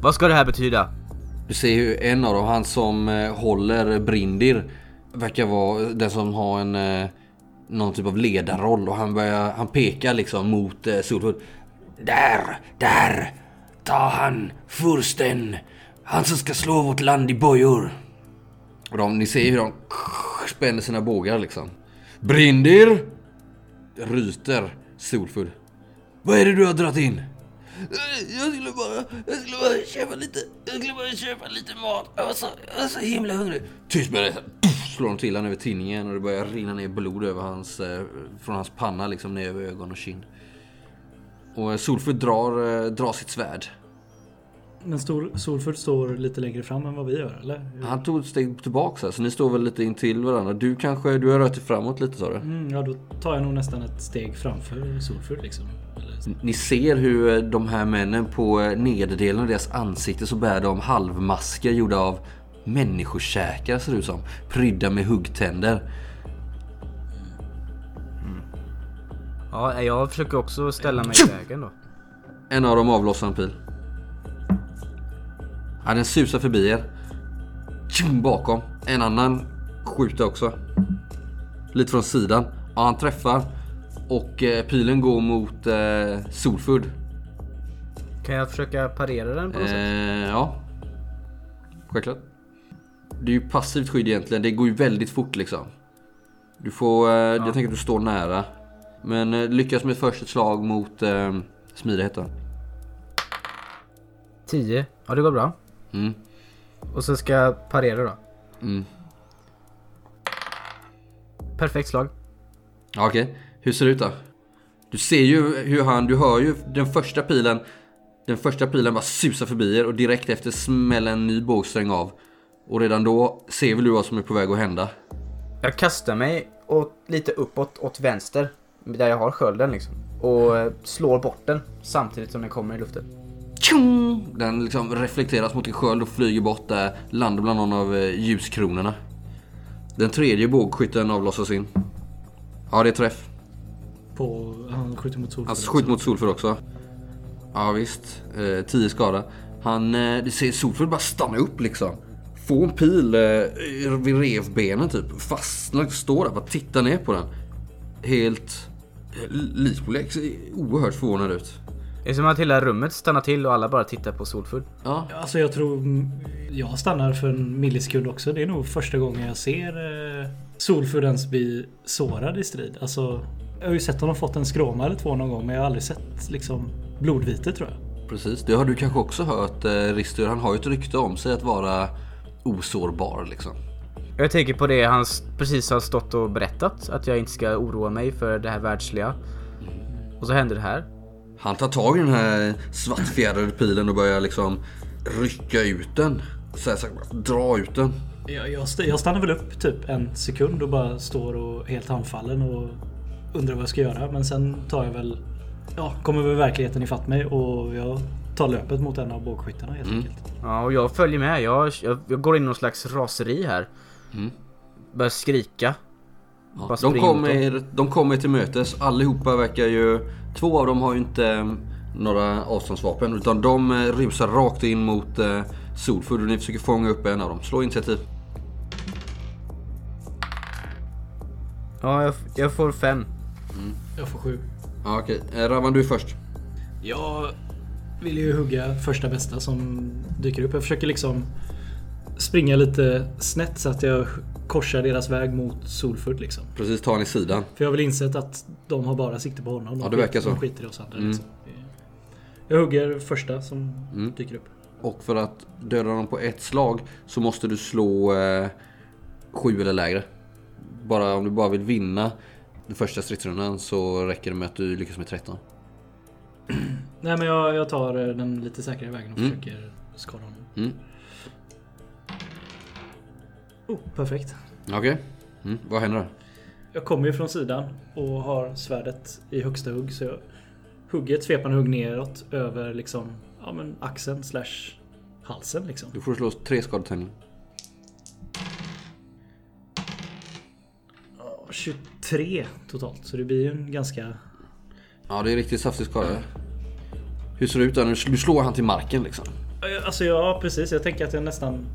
Vad ska det här betyda? Du ser ju en av dem, han som eh, håller Brindir, verkar vara den som har en eh, någon typ av ledarroll och han börjar, han pekar liksom mot eh, Där, där, ta han, fursten, han som ska slå vårt land i bojor. Och de, ni ser hur de spänner sina bågar liksom. Brindir! Ryter Solfull Vad är det du har dragit in? Jag skulle bara, jag skulle bara köpa lite, jag skulle bara köpa lite mat. Jag var så, jag var så himla hungrig. Tyst med dig! Slår de till han över tinningen och det börjar rinna ner blod över hans, eh, från hans panna liksom ner över ögon och kind. Och eh, Solfrid drar, eh, drar sitt svärd. Men stor, Solfurt står lite längre fram än vad vi gör, eller? Han tog ett steg tillbaka här, så ni står väl lite in till varandra. Du kanske, du har rört dig framåt lite sa du? Mm, ja, då tar jag nog nästan ett steg framför Solfurt liksom. Eller, Ni ser hur eh, de här männen på eh, nederdelen av deras ansikte så bär de halvmasker gjorda av människokäkar ser det ut som. Prydda med huggtänder. Ja, jag försöker också ställa mig i vägen då. En av dem avlossar en pil. Ja, den susar förbi er. Tjum, bakom. En annan skjuter också. Lite från sidan. Ja, han träffar. Och eh, pilen går mot eh, Solfurd. Kan jag försöka parera den på något sätt? Eh, ja. Självklart. Det är ju passivt skydd egentligen. Det går ju väldigt fort liksom. Du får... Eh, Jag tänker att du står nära. Men eh, lyckas med först ett slag mot eh, smidighet då. 10. Ja, det går bra. Mm. Och så ska jag parera då. Mm. Perfekt slag. Ja, Okej, hur ser det ut då? Du ser ju hur han, du hör ju den första pilen Den första pilen bara susar förbi er och direkt efter smäller en ny bågsträng av Och redan då ser väl du vad som är på väg att hända Jag kastar mig åt, lite uppåt åt vänster. Där jag har skölden liksom. Och eh, slår bort den samtidigt som den kommer i luften. Tjong! Den liksom reflekteras mot din sköld och flyger bort där Landar bland någon av eh, ljuskronorna Den tredje bågskytten avlossas in Ja det är träff på, han skjuter mot Solfurt. Han skjuter mot Solfur också. Ja visst. Eh, 10 skada. Han, eh, du ser Solfur bara stanna upp liksom. Få en pil eh, vid revbenen typ. Fastnar, står där bara tittar ner på den. Helt, Lisbolex ser oerhört förvånad ut. Det är som att hela rummet stannar till och alla bara tittar på Solfull. Ja, Alltså jag tror jag stannar för en millisekund också. Det är nog första gången jag ser eh, Solfur ens bli sårad i strid. Alltså, jag har ju sett honom fått en skråma eller två någon gång men jag har aldrig sett liksom blodvite tror jag. precis. Det har du kanske också hört. Eh, Rister han har ju ett rykte om sig att vara osårbar liksom. Jag tänker på det han precis har stått och berättat. Att jag inte ska oroa mig för det här världsliga. Och så händer det här. Han tar tag i den här svartfjädrade pilen och börjar liksom rycka ut den. Så här, så här, dra ut den. Jag, jag, st- jag stannar väl upp typ en sekund och bara står och helt handfallen och undrar vad jag ska göra. Men sen tar jag väl... Ja, kommer väl verkligheten ifatt mig och jag tar löpet mot en av bågskyttarna helt enkelt. Ja, och jag följer med. Jag, jag, jag går in i någon slags raseri här. Börjar skrika. Ja, de, kommer, de kommer till mötes. Allihopa verkar ju... Två av dem har ju inte eh, några avståndsvapen utan de eh, rusar rakt in mot eh, Solfur och ni försöker fånga upp en av dem. Slå initiativ. Ja, jag, jag får fem. Jag får sju. Ja, okej. Eh, Ravan, du är först. Jag vill ju hugga första bästa som dyker upp. Jag försöker liksom springa lite snett så att jag korsar deras väg mot Solfurt liksom. Precis, ta han i sidan. För jag har väl insett att de har bara sikte på honom. De Ja, det verkar så. De skiter i oss andra Mm. liksom. Jag hugger första som Mm. dyker upp. Och för att döda dem på ett slag så måste du slå eh, sju eller lägre. Bara om du bara vill vinna den första stridsrundan så räcker det med att du lyckas med 13. Nej men jag, jag tar eh, den lite säkrare vägen och Mm. försöker skada honom. Oh, perfekt. Okej. Mm. Vad händer då? Jag kommer ju från sidan och har svärdet i högsta hugg så jag hugger ett svepande hugg neråt över liksom ja, men axeln slash halsen liksom. Du får slå tre skadetärningar. Ja, 23 totalt så det blir ju en ganska... Ja, det är riktigt saftig skada. Hur ser det ut? Du du slår han till marken liksom. Alltså ja precis, jag tänker att jag nästan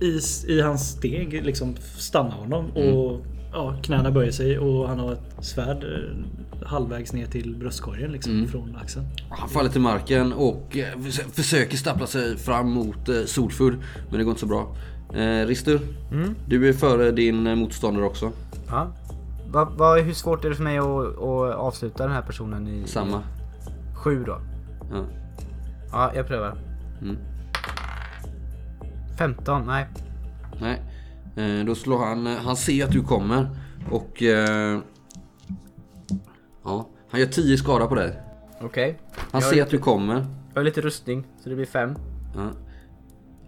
i, i hans steg liksom stannar honom och ja, knäna böjer sig och han har ett svärd eh, halvvägs ner till bröstkorgen liksom från axeln. Han faller till marken och eh, förs- försöker stappla sig fram mot eh, Solfur. Men det går inte så bra. Eh, Ristur, du är före din motståndare också. Ja. Va, va, hur svårt är det för mig att, att avsluta den här personen i... Samma. Sju då. Ja. Ja, jag prövar. Mm. 15, nej. Nej. Eh, då slår han... eh, Han ser att du kommer. Och... Eh, ja. Han gör 10 skada på dig. Okej. Han Jag ser att du kommer. Jag har lite rustning, så det blir fem. Ja.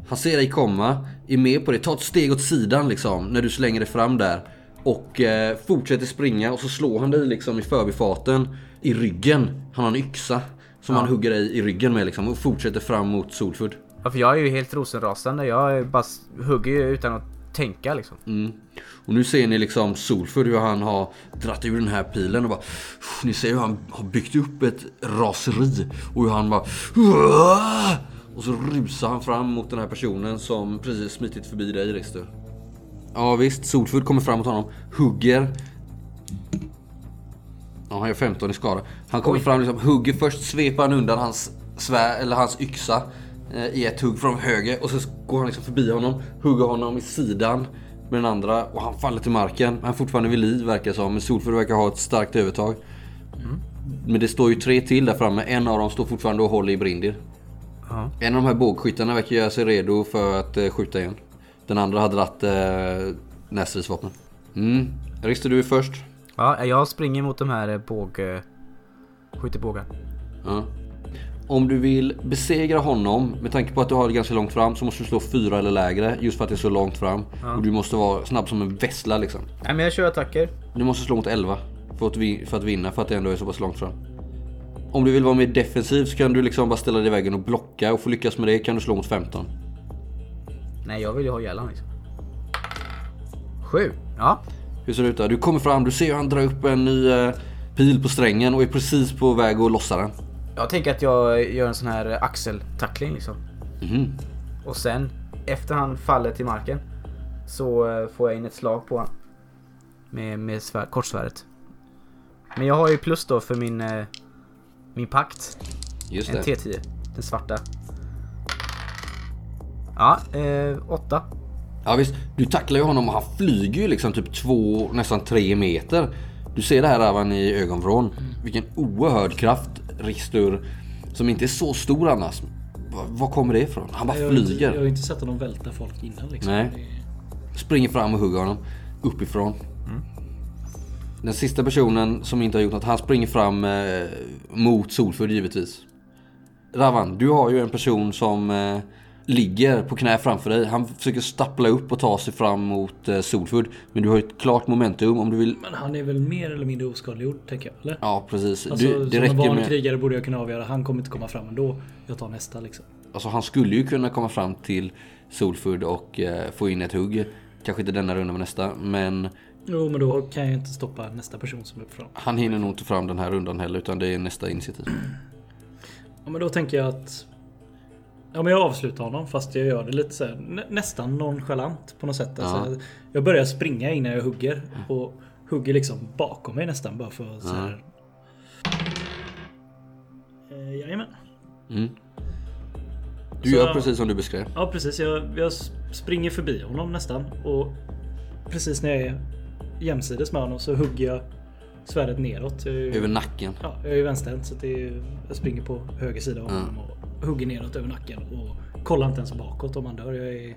Han ser dig komma, är med på det, tar ett steg åt sidan liksom när du slänger dig fram där. Och eh, fortsätter springa och så slår han dig liksom i förbifarten i ryggen. Han har en yxa som han hugger dig i ryggen med liksom och fortsätter fram mot Solfurt. Ja, för jag är ju helt rosenrasande. Jag bara hugger ju utan att tänka liksom. Mm. Och nu ser ni liksom Solfur hur han har dratt ur den här pilen och bara Ni ser hur han har byggt upp ett raseri och hur han bara Och så rusar han fram mot den här personen som precis smitit förbi dig Rister. Ja visst, Solfur kommer fram mot honom, hugger Ja han gör 15 i skada. Han kommer fram liksom, hugger först, sveper han undan hans svär, eller hans yxa i ett hugg från höger och så går han liksom förbi honom, hugger honom i sidan med den andra och han faller till marken. Han är fortfarande vid liv verkar som, men Solfur verkar ha ett starkt övertag. Men det står ju tre till där framme, en av dem står fortfarande och håller i Brindir. Ja. En av de här bågskyttarna verkar göra sig redo för att eh, skjuta igen. Den andra hade dratt eh, närstridsvapnen. Mm. Rister du är först. Ja, jag springer mot de här eh, båg... eh, Skyttebågar. Ja. Om du vill besegra honom, med tanke på att du har det ganska långt fram, så måste du slå fyra eller lägre. Just för att det är så långt fram. Och du måste vara snabb som en vessla liksom. Nej men jag kör attacker. Du måste slå mot 11 för att, vi- för att vinna, för att det ändå är så pass långt fram. Om du vill vara mer defensiv så kan du liksom bara ställa dig i vägen och blocka. Och att lyckas med det kan du slå mot 15. Nej jag vill ju ha gällan liksom. Sju. Ja. Hur ser det ut då? Du kommer fram, du ser hur han drar upp en ny eh, pil på strängen och är precis på väg att lossa den. Jag tänker att jag gör en sån här axeltackling liksom. Mhm. Och sen, efter han faller till marken, så eh, får jag in ett slag på honom. Med, med svär, kortsvärdet. Men jag har ju plus då för min, eh, min pakt. Just En det. T10. Den svarta. Ja, eh, åtta. Ja visst, du tacklar ju honom och han flyger ju liksom typ två, nästan tre meter. Du ser det här Ravan i ögonvrån. Vilken oerhörd kraft Ristur, som inte är så stor annars. Var, var kommer det ifrån? Han bara Jag har, inte, flyger. jag har inte sett honom välta folk innan liksom. Nej. Springer fram och hugger honom uppifrån. Den sista personen som inte har gjort något, han springer fram eh, mot Solfull givetvis. Ravan, du har ju en person som eh, ligger på knä framför dig. Han försöker stappla upp och ta sig fram mot eh, Solfull. Men du har ju ett klart momentum om du vill... Men han är väl mer eller mindre oskadliggjord tänker jag, eller? Ja precis. Alltså, du, det som en räcker van med... krigare borde jag kunna avgöra. Han kommer inte komma fram ändå. Jag tar nästa liksom. Alltså han skulle ju kunna komma fram till Solfull och eh, få in ett hugg. Kanske inte denna runda men nästa. Men Jo, men då kan jag inte stoppa nästa person som är uppifrån. han hinner nog inte fram den här rundan heller utan det är nästa initiativ. Ja, men då tänker jag att... Ja, men jag avslutar honom fast jag gör det lite så här, nä, nästan nonchalant på något sätt. Alltså, Jag börjar springa innan jag hugger och hugger liksom bakom mig nästan bara för att så här... Eh, jajamän. Mm. Du Så- gör precis som du beskrev. Ja precis, jag, jag springer förbi honom nästan och precis när jag är jämsides med honom så hugger jag svärdet neråt. Jag ju, Över nacken. ja, jag är ju vänsterhänt så det är, jag springer på höger sida av honom och hugger neråt över nacken och kollar inte ens bakåt om han dör. Jag, är,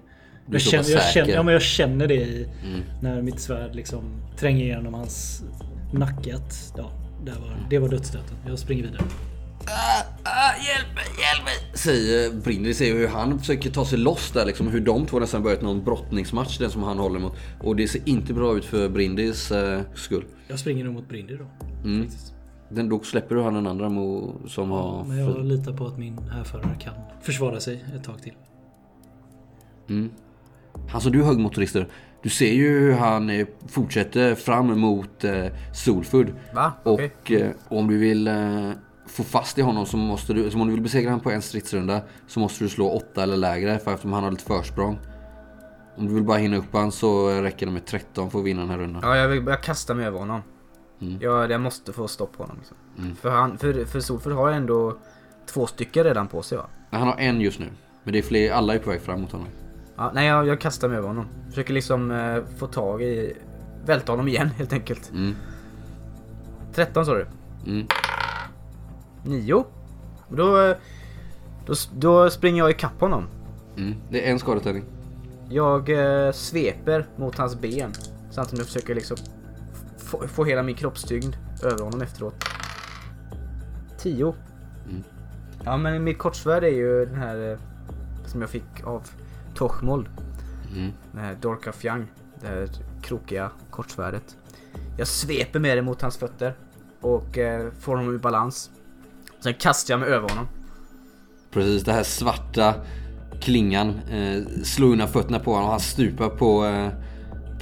jag, känner, jag, känner, ja, men jag känner det i, Mm. när mitt svärd liksom tränger igenom hans nacke. Att, ja, det var, det var dödsstöten. Jag springer vidare. Ah, hjälp mig, hjälp mig! Säger Brindley, ser hur han försöker ta sig loss där liksom. Hur de två nästan börjat någon brottningsmatch, den som han håller mot. Och det ser inte bra ut för Brindis eh, skull. Jag springer nog mot Brindy då. Mm. faktiskt. Den, då släpper du han den andra mo, som har... Men jag litar på att min härförare kan försvara sig ett tag till. Mm. Han som du högg mot Rister. Du ser ju hur han eh, fortsätter fram mot eh, Solfood. Va? Och Okej. eh, om du vill eh, få fast i honom så måste du, så om du vill besegra honom på en stridsrunda så måste du slå åtta eller lägre för eftersom han har lite försprång. Om du vill bara hinna upp han så räcker det med 13 för att vinna den här rundan. Ja, jag, vill, jag kastar mig över honom. Mm. Jag, jag måste få stopp på honom. Liksom. Mm. För, han, för, för Solford har ändå två stycken redan på sig va? Han har en just nu. Men det är fler, alla är på väg fram mot honom. Ja, nej, jag, jag kastar mig över honom. Försöker liksom eh, få tag i... Välta honom igen helt enkelt. Mm. 13 sa du? Mm. 9. Då, eh, då, då springer jag ikapp honom. Mm. Det är en skadetärning. Jag eh, sveper mot hans ben. Samtidigt som jag försöker liksom få, få hela min kroppstyngd över honom efteråt. 10. Mm. Ja men mitt kortsvärd är ju den här eh, som jag fick av Tochmold. Mm. Den här Dorka Fjang. Det här krokiga kortsvärdet. Jag sveper med det mot hans fötter. Och eh, får honom ur balans. Sen kastar jag mig över honom. Precis, det här svarta klingan eh, slår undan fötterna på honom och han stupar på, eh,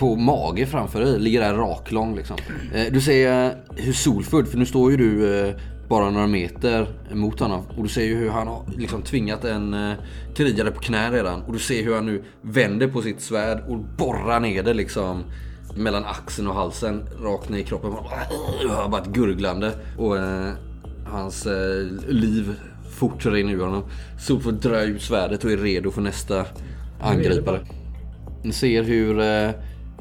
på mage framför dig. Ligger där raklång liksom. Eh, du ser eh, hur Solfull, för nu står ju du eh, bara några meter mot honom. Och du ser ju hur han har liksom tvingat en krigare på knä redan. Och du ser hur han nu vänder på sitt svärd och borrar ner det liksom mellan axeln och halsen rakt ner i kroppen. Bara ett gurglande. Och eh, hans eh, liv fort rinner ur honom. Solfull drar ut svärdet och är redo för nästa angripare. Ni ser hur eh,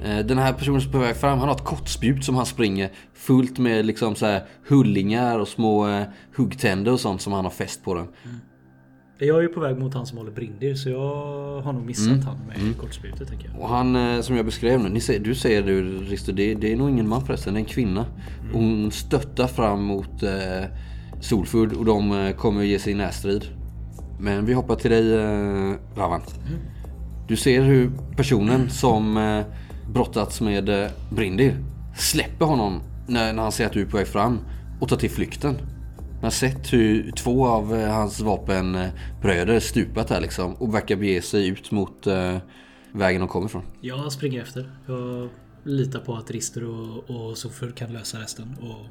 den här personen som är på väg fram, han har ett kortspjut som han springer fullt med liksom så här hullingar och små eh, huggtänder och sånt som han har fäst på den. Jag är ju på väg mot han som håller Brindir så jag har nog missat Mm. han med kortspjutet tänker jag. Och han eh, som jag beskrev nu, ni ser, du säger du Risto, det, det är nog ingen man förresten, det är en kvinna. Och hon stöttar fram mot eh, Solfood och de eh, kommer ge sig i närstrid. Men vi hoppar till dig eh, Ravan. Du ser hur personen som eh, brottats med eh, Brindir släpper honom när, när han ser att du är på väg fram och tar till flykten. Man har sett hur två av eh, hans vapenbröder stupat här liksom och verkar bege sig ut mot eh, vägen de kommer ifrån. Jag springer efter. Jag litar på att Rister och, och Sofur kan lösa resten. Och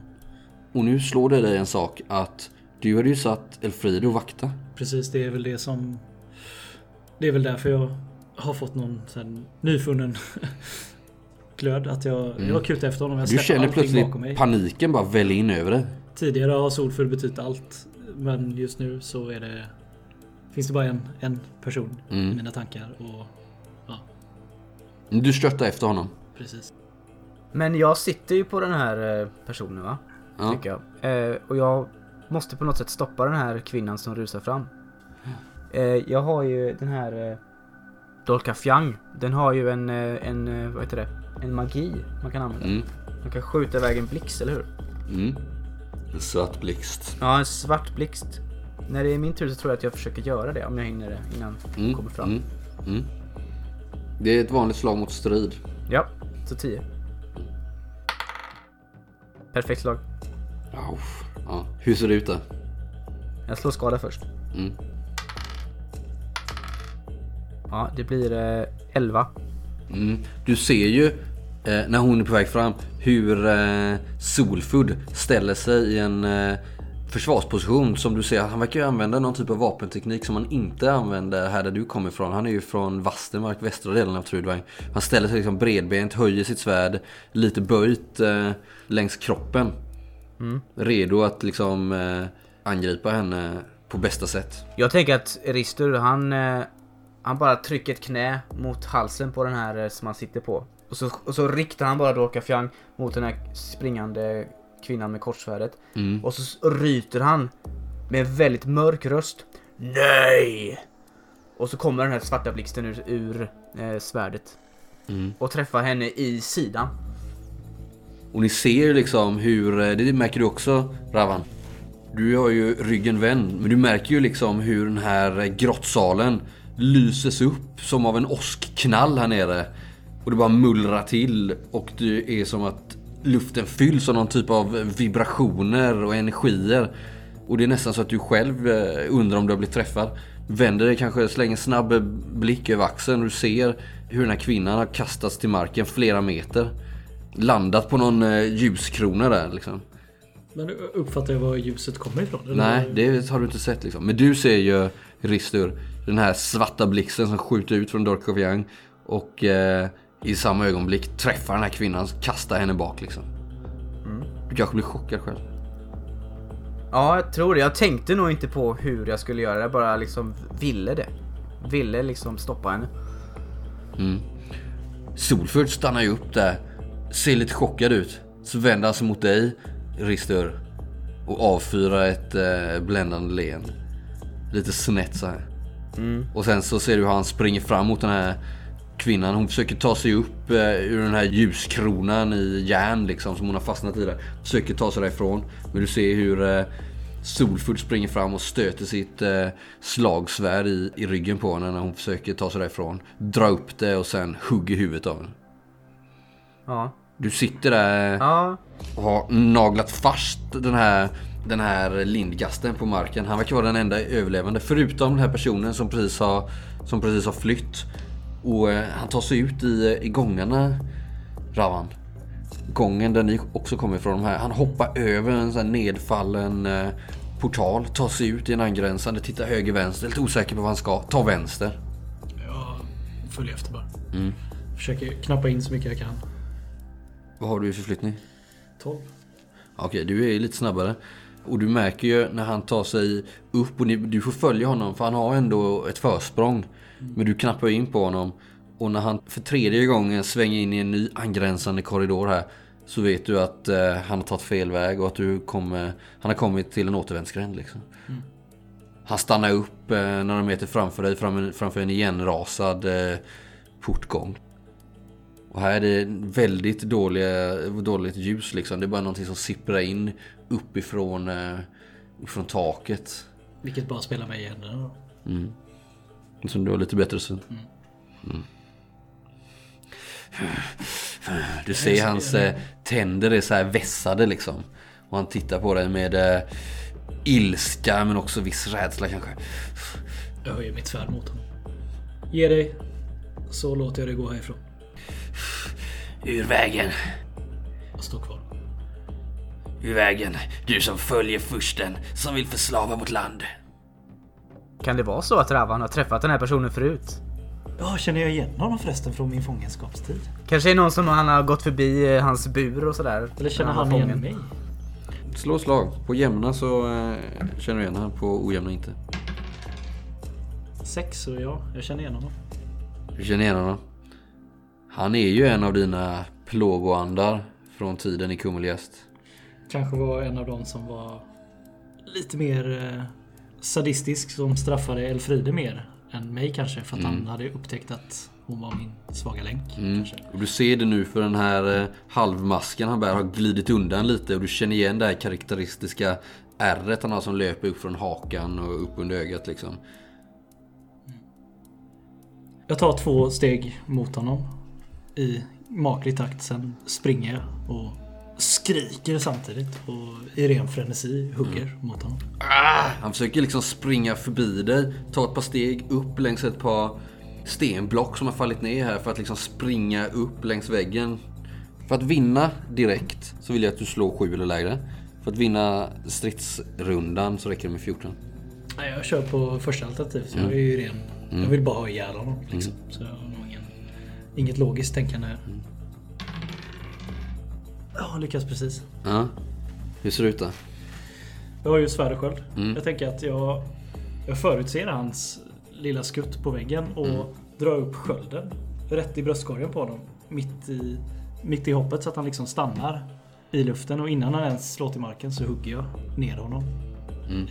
Och nu slår det dig en sak att du hade ju satt Elfrido vakta. precis det är väl det som... Det är väl därför jag har fått någon här nyfunnen glöd att jag, jag kutar efter honom. Jag Du känner plötsligt bakom mig. paniken bara välla in över dig. Tidigare har Solfull betytt allt. Men just nu så är det... Finns det bara en, en person i Mm. mina tankar och... Ja, Du störtar efter honom. precis. Men jag sitter ju på den här eh, personen va? Ja. Tycker jag. Eh, och jag måste på något sätt stoppa den här kvinnan som rusar fram. Eh, jag har ju den här Dolka Fjang. Den har ju en, eh, en, eh, vad heter det? En magi man kan använda. Mm. Man kan skjuta iväg en blixt, eller hur? Mm. En svart blixt. Ja, en svart blixt. När det är min tur så tror jag att jag försöker göra det om jag hinner det innan Mm. kommer fram. Mm. Mm. Det är ett vanligt slag mot strid. Ja, så 10. Perfekt slag. Ja. Hur ser det ut då? Jag slår skada först. Mm. Ja, det blir eh, 11. Mm. Du ser ju eh, när hon är på väg fram hur eh, Solfood ställer sig i en eh, försvarsposition som du ser. Han verkar ju använda någon typ av vapenteknik som man inte använder här där du kommer ifrån. Han är ju från Vastenmark, västra delen av Trudvang. Han ställer sig liksom bredbent, höjer sitt svärd lite böjt eh, längs kroppen. Redo att liksom eh, angripa henne på bästa sätt. Jag tänker att Ristur, han, eh, han bara trycker ett knä mot halsen på den här eh, som han sitter på. Och så, och så riktar han bara Dorka Fjang mot den här springande kvinnan med kortsvärdet. Mm. Och så ryter han med en väldigt mörk röst. Nej! Och så kommer den här svarta blixten ur, ur eh, svärdet. Mm. Och träffar henne i sidan. Och ni ser liksom hur, eh, det märker du också Ravan. Du har ju ryggen vänd, men du märker ju liksom hur den här eh, grottsalen lyses upp som av en åskknall här nere. Och det bara mullrar till och det är som att luften fylls av någon typ av vibrationer och energier. Och det är nästan så att du själv eh, undrar om du har blivit träffad. Vänder dig kanske, slänger en snabb blick över axeln och du ser hur den här kvinnan har kastats till marken flera meter. Landat på någon eh, ljuskrona där liksom. Men uppfattar jag var ljuset kommer ifrån? eller? Nej, det har du inte sett liksom. Men du ser ju Ristur, den här svarta blixten som skjuter ut från Dork of Young. Och eh, i samma ögonblick träffar den här kvinnan, kastar henne bak liksom. Du kanske blir chockad själv. Ja, jag tror det. Jag tänkte nog inte på hur jag skulle göra det. Jag bara liksom ville det. Ville liksom stoppa henne. Solfurt stannar ju upp där, ser lite chockad ut. Så vänder han sig mot dig, Ristur. Och avfyrar ett eh, bländande leende. Lite snett så här. Och sen så ser du hur han springer fram mot den här kvinnan. Hon försöker ta sig upp eh, ur den här ljuskronan i järn liksom som hon har fastnat i där. Försöker ta sig därifrån. Men du ser hur eh, Solfurt springer fram och stöter sitt eh, slagsvärd i, i ryggen på henne när hon försöker ta sig därifrån. Dra upp det och sen hugger huvudet av henne. Ja. Du sitter där Ja. och har naglat fast den här, den här lindgasten på marken. Han verkar vara den enda överlevande. Förutom den här personen som precis har, som precis har flytt. Och eh, han tar sig ut i, i gångarna, Ravan. Gången där ni också kommer ifrån. De här. Han hoppar över en sån här nedfallen eh, portal. Tar sig ut i en angränsande. Tittar höger, vänster. Lite osäker på vad han ska. Ta vänster. Jag följer efter bara. Mm. Försöker knappa in så mycket jag kan. Vad har du i förflyttning? 12. Okej, du är lite snabbare. Och du märker ju när han tar sig upp och ni, du får följa honom för han har ändå ett försprång. Men du knappar in på honom. Och när han för tredje gången svänger in i en ny angränsande korridor här. Så vet du att eh, han har tagit fel väg och att du kommer, han har kommit till en återvändsgränd liksom. Han stannar upp eh, några meter framför dig, fram, framför en igenrasad eh, portgång. Och här är det väldigt dåliga, dåligt ljus liksom. Det är bara någonting som sipprar in uppifrån eh, ifrån taket. Vilket bara spelar mig i händerna då. Som du har lite bättre syn. Mm. Du ser hans eh, tänder är så här vässade liksom. Och han tittar på dig med eh, ilska men också viss rädsla kanske. Jag höjer mitt svärd mot honom. Ge dig. Så låter jag dig gå härifrån. Ur vägen, Jag står kvar. ur vägen. Du som följer fursten som vill förslava vårt land. Kan det vara så att Ravan har träffat den här personen förut? Ja, känner jag igen honom förresten från min fångenskapstid? Kanske är någon som han har gått förbi eh, hans bur och sådär. Eller känner han igen mig? Slå slag. På jämna så eh, känner du igen han, på ojämna inte. Sex, så ja, jag känner igen honom. Du känner igen honom? Han är ju en av dina plågoandar från tiden i Kummelgäst. Kanske var en av dem som var lite mer eh, sadistisk som straffade Elfride mer än mig kanske. För att han hade upptäckt att hon var min svaga länk. Kanske. Och du ser det nu för den här eh, halvmasken han bär har glidit undan lite och du känner igen det här karaktäristiska ärret han har som löper upp från hakan och upp under ögat liksom. Jag tar två steg mot honom i maklig takt. Sen springer jag och skriker samtidigt och i ren frenesi hugger mot honom. Han försöker liksom springa förbi dig, ta ett par steg upp längs ett par stenblock som har fallit ner här för att liksom springa upp längs väggen. För att vinna direkt så vill jag att du slår 7 eller lägre. För att vinna stridsrundan så räcker det med 14. Nej, jag kör på första alternativet. Så jag är ju ren. Jag vill bara ha ihjäl honom. Liksom. Så inget logiskt tänkande här. Ja, lyckas precis. Ja. Hur ser det ut då? Jag har ju svärd och sköld. Jag tänker att jag, jag förutser hans lilla skutt på väggen och drar upp skölden rätt i bröstkorgen på honom. Mitt i, mitt i hoppet så att han liksom stannar i luften och innan han ens slår till marken så hugger jag ner honom.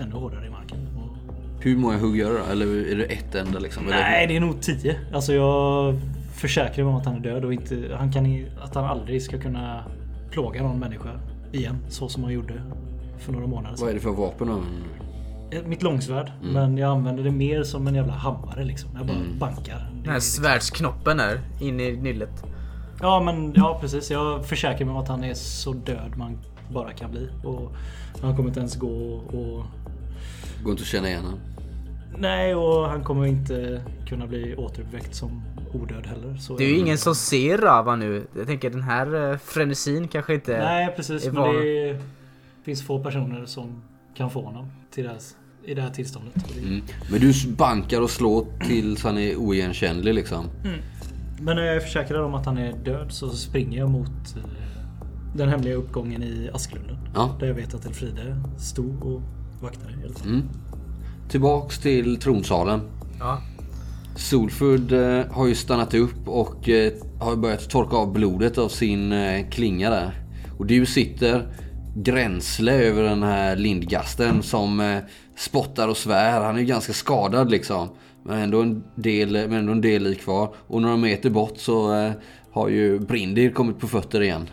Ännu hårdare i marken. Och, Hur många hugg gör du då? Eller är det ett enda liksom? Nej, det är nog tio. Alltså jag försäkrar mig om att han är död och inte, han kan, att han aldrig ska kunna plåga någon människa igen. Så som han gjorde för några månader sedan. Vad är det för vapen då? Ett- Mitt långsvärd. Men jag använder det mer som en jävla hammare liksom. Jag bara bankar. Det Den här är- svärdsknoppen där, in i nyllet. Ja men ja precis. Jag försäkrar mig om att han är så död man bara kan bli. Och han kommer inte ens gå och... Går inte att känna igen han. Nej och han kommer inte kunna bli återuppväckt som odöd heller. Så Det är ju ingen som ser Rava nu. Jag tänker den här eh, frenesin kanske inte... Nej precis. är Men van. det finns få personer som kan få honom till här, i det här tillståndet. Mm. Men du bankar och slår tills han är oigenkännlig liksom. Men när jag är försäkrad om att han är död så springer jag mot eh, den hemliga uppgången i Asklunden. Ja. Där jag vet att Elfride stod och vaktade tiden. Mm. Tillbaks till tronsalen. Ja. Solfurd eh, har ju stannat upp och eh, har börjat torka av blodet av sin eh, klinga där. Och du sitter gränsle över den här lindgasten som spottar och svär. Han är ju ganska skadad liksom. Men ändå en del, men ändå en del kvar. Och några meter bort så har ju Brindir kommit på fötter igen.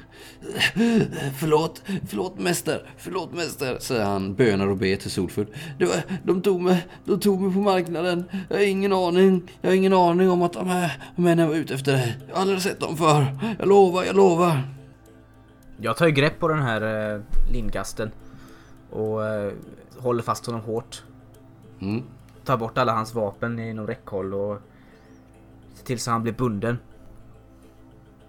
Förlåt, förlåt mäster, förlåt mäster, säger han bönar och ber till Solfurd. Det var, de, tog mig, de tog mig på marknaden. Jag har ingen aning, jag har ingen aning om att de här männen var ute efter dig. Jag har aldrig sett dem för. Jag lovar, jag lovar. Jag tar ju grepp på den här eh, lindgasten. Och eh, håller fast honom hårt. Mm. Tar bort alla hans vapen inom räckhåll och ser till så han blir bunden.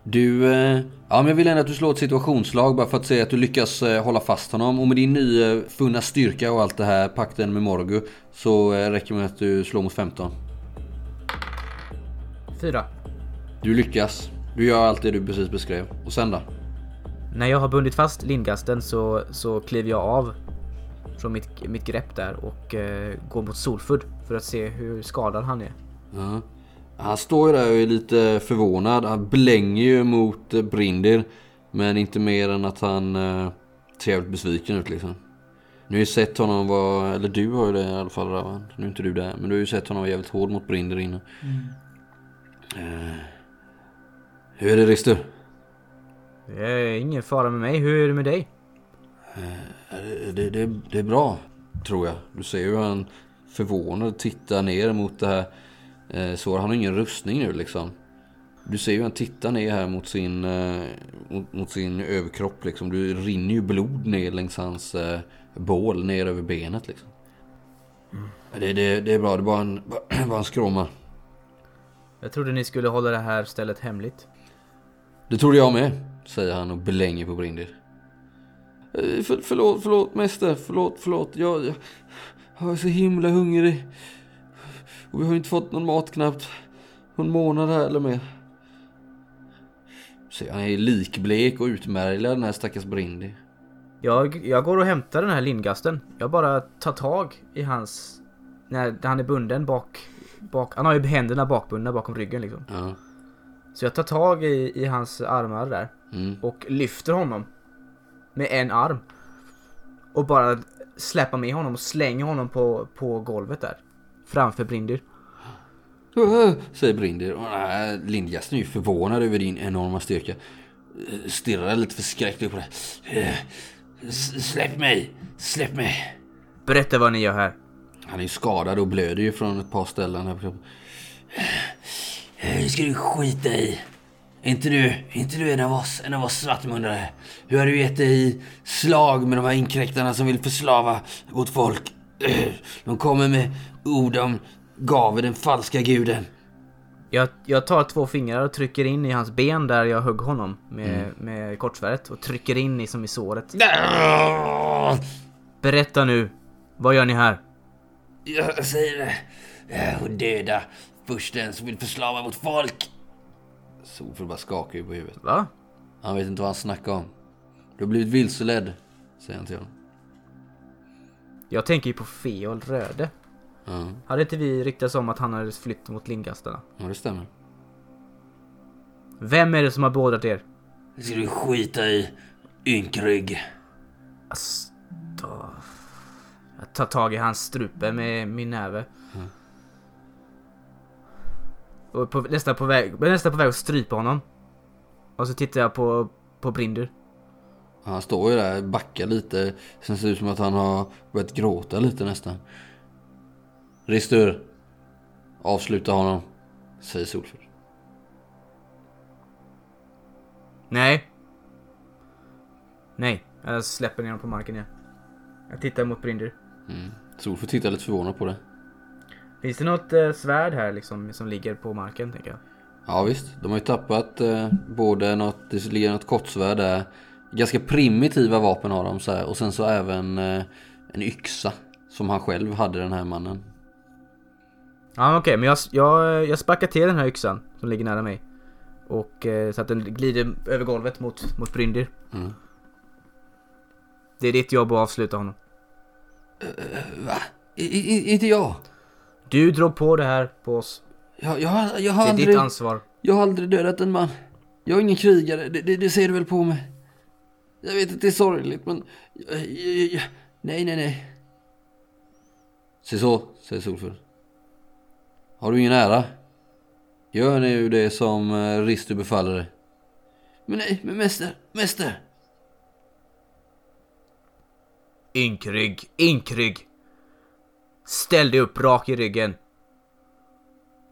Du, eh, ja men jag vill ändå att du slår ett situationsslag bara för att se att du lyckas eh, hålla fast honom. Och med din nyfunna styrka och allt det här, pakten med Morgu, så eh, räcker det med att du slår mot 15. Fyra. Du lyckas. Du gör allt det du precis beskrev. Och sen då? När jag har bundit fast lindgasten så, så kliver jag av från mitt, mitt grepp där och eh, går mot Solfudd för att se hur skadad han är. Ja. Han står ju där och är lite förvånad. Han blänger ju mot eh, Brindir. Men inte mer än att han eh, ser jävligt besviken ut liksom. Nu har ju sett honom vara, eller du har ju det i alla fall Ravan. Nu är inte du där. Men du har ju sett honom vara jävligt hård mot Brindir innan. Eh, hur är det Rister? Det är ingen fara med mig, hur är det med dig? Eh, Det, det, det är bra, tror jag. Du ser ju hur han förvånad tittar ner mot det här. Eh, så han har ingen rustning nu liksom. Du ser ju han tittar ner här mot sin, eh, mot, mot sin överkropp liksom. Du rinner ju blod ner längs hans eh, bål ner över benet liksom. Det, det, det är bra, det är bara en, bara en skråma. Jag trodde ni skulle hålla det här stället hemligt. Det trodde jag med, säger han och blänger på Brindir. Eh, För, förlåt, förlåt mäster, förlåt, förlåt. Jag, jag, jag är så himla hungrig. Och vi har inte fått någon mat knappt. en månad här eller mer. Så han är likblek och utmärglad den här stackars Brindy. Jag, jag går och hämtar den här lindgasten. Jag bara tar tag i hans... När han är bunden bak... bak han har ju händerna bakbundna bakom ryggen liksom. Ja. Så jag tar tag i, i hans armar där. Mm. Och lyfter honom. Med en arm. Och bara släpar med honom och slänger honom på, på golvet där. Framför Brindir. Säger den här Lindgasten är ju förvånad över din enorma styrka. Eh, Stirrar lite förskräckt på det. "Eh, Släpp mig! Släpp mig! Berätta vad ni gör här. Han är ju skadad och blöder ju från ett par ställen här. Det ska du skita i. Inte du, inte du en av oss, en av oss svartmundare? Hur har du gett dig i slag med de här inkräktarna som vill förslava vårt folk? De kommer med ord om Gave, den falska guden. Jag, jag tar två fingrar och trycker in i hans ben där jag högg honom med, med kortsvärdet och trycker in i som i såret. Berätta nu. Vad gör ni här? Jag säger det. Och döda fursten som vill förslava vårt folk. Solfull bara skakar ju på huvudet. Va? Han vet inte vad han snackar om. Du har blivit vilseledd, säger han till honom. Jag tänker ju på Feol Röde. Ja, Hade inte vi ryktats om att han hade flytt mot Lindgastarna? ja det stämmer. Vem är det som har beordrat er? Det ska du skita i, ynkrygg. Ass, då... Jag tar tag i hans strupe med min näve. Och på, nästan, på väg, nästan på väg att strypa honom. Och så tittar jag på, på Brindur. Han står ju där, backar lite. Sen ser det ut som att han har börjat gråta lite nästan. Ristur. Avsluta honom, säger Solfull. Nej. Nej, jag släpper ner honom på marken igen. Jag tittar mot Brindur. Mm. Solfull tittar lite förvånad på det. Finns det något eh, svärd här liksom som ligger på marken tänker jag? Ja visst, de har ju tappat eh, både något, det ligger något kortsvärd där. Ganska primitiva vapen har de så här. Och sen så även eh, en yxa. Som han själv hade den här mannen. Ja okej, men jag, jag, jag sparkar till den här yxan som ligger nära mig. Och eh, så att den glider över golvet mot, mot Brindir. Mm. Det är ditt jobb att avsluta honom. Va? I, i, inte jag. Du drog på det här på oss. Jag, jag, jag, har Det är aldrig, ditt ansvar. jag har aldrig dödat en man. Jag är ingen krigare, det, det, det ser du väl på mig. Jag vet att det är sorgligt men... Jag, nej, nej, nej. Se så, säger Solfull. Har du ingen ära? Gör nu det som eh, Ristu befaller dig. Men nej, men mäster, mäster. Ynkrygg, ynkrygg. Ställ dig upp rak i ryggen.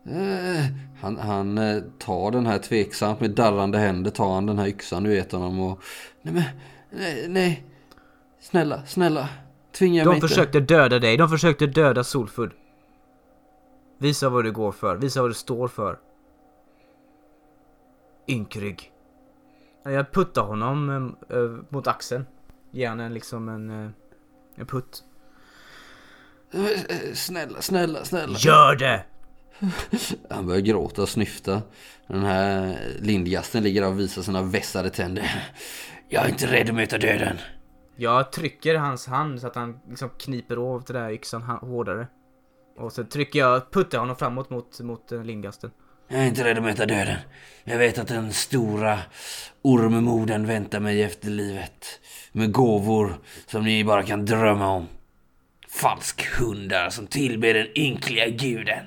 Eh, han, han eh, tar den här tveksamt med darrande händer tar han den här yxan du vet honom och... Nej men, nej, nej. Snälla, snälla. Tvinga mig De inte. försökte döda dig, de försökte döda Solfud. Visa vad du går för, visa vad du står för. Ynkrygg. Jag puttar honom eh, mot axeln. Ger han en liksom en, eh, en putt. Snälla, snälla, snälla. Gör det! Han börjar gråta och snyfta. Den här lindgasten ligger och visar sina vässade tänder. Jag är inte rädd att möta döden. Jag trycker hans hand så att han liksom kniper av den där yxan hårdare. Och så trycker jag, puttar honom framåt mot, mot eh, lindgasten. Jag är inte rädd att möta döden. Jag vet att den stora ormmoden väntar mig efter livet. Med gåvor som ni bara kan drömma om. Falskhundar som tillber den ynkliga guden.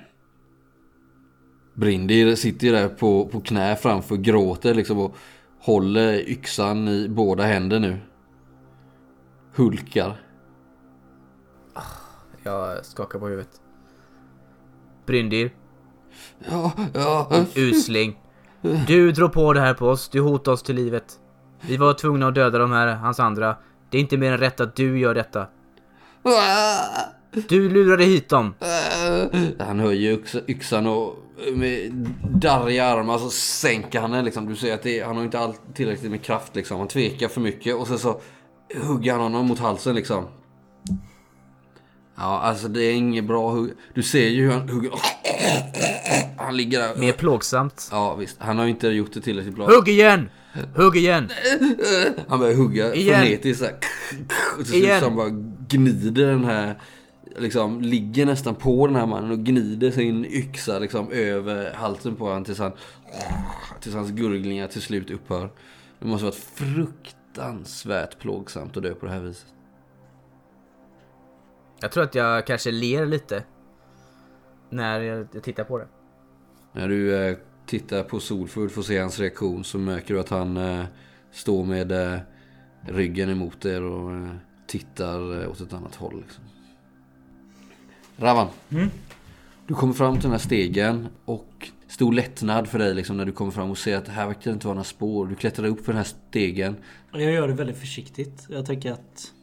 Brindir sitter ju där på, på knä framför gråter liksom och håller yxan i båda händer nu. Hulkar. Jag skakar på huvudet. Bryndir, Ja, ja. usling. Du drog på det här på oss, du hotade oss till livet. Vi var tvungna att döda de här, hans andra. Det är inte mer än rätt att du gör detta. Du lurade hit dem. Han höjer yx- yxan och med darriga armar så sänker han den liksom. Du ser att det, han har inte all, tillräckligt med kraft liksom. Han tvekar för mycket och sen så hugger han honom mot halsen liksom. Ja, alltså det är inget bra hugg. Du ser ju hur han hugger. Han ligger där. Mer plågsamt. Ja visst, han har ju inte gjort det tillräckligt bra. Hugg igen! Hugg igen! Han börjar hugga Igen. frenetiskt såhär. Och till slut så han bara gnider den här Liksom ligger nästan på den här mannen och gnider sin yxa liksom över halsen på honom tills han Tills hans gurglingar till slut upphör. Det måste varit fruktansvärt plågsamt att dö på det här viset. Jag tror att jag kanske ler lite. När jag tittar på det. När du eh, tittar på Solfurd får se hans reaktion så märker du att han eh, står med eh, ryggen emot er och tittar eh, åt ett annat håll. Liksom. Ravan. Du kommer fram till den här stegen och stor lättnad för dig liksom, när du kommer fram och ser att det här verkar inte vara några spår. Du klättrar upp för den här stegen. Jag gör det väldigt försiktigt. Jag tänker att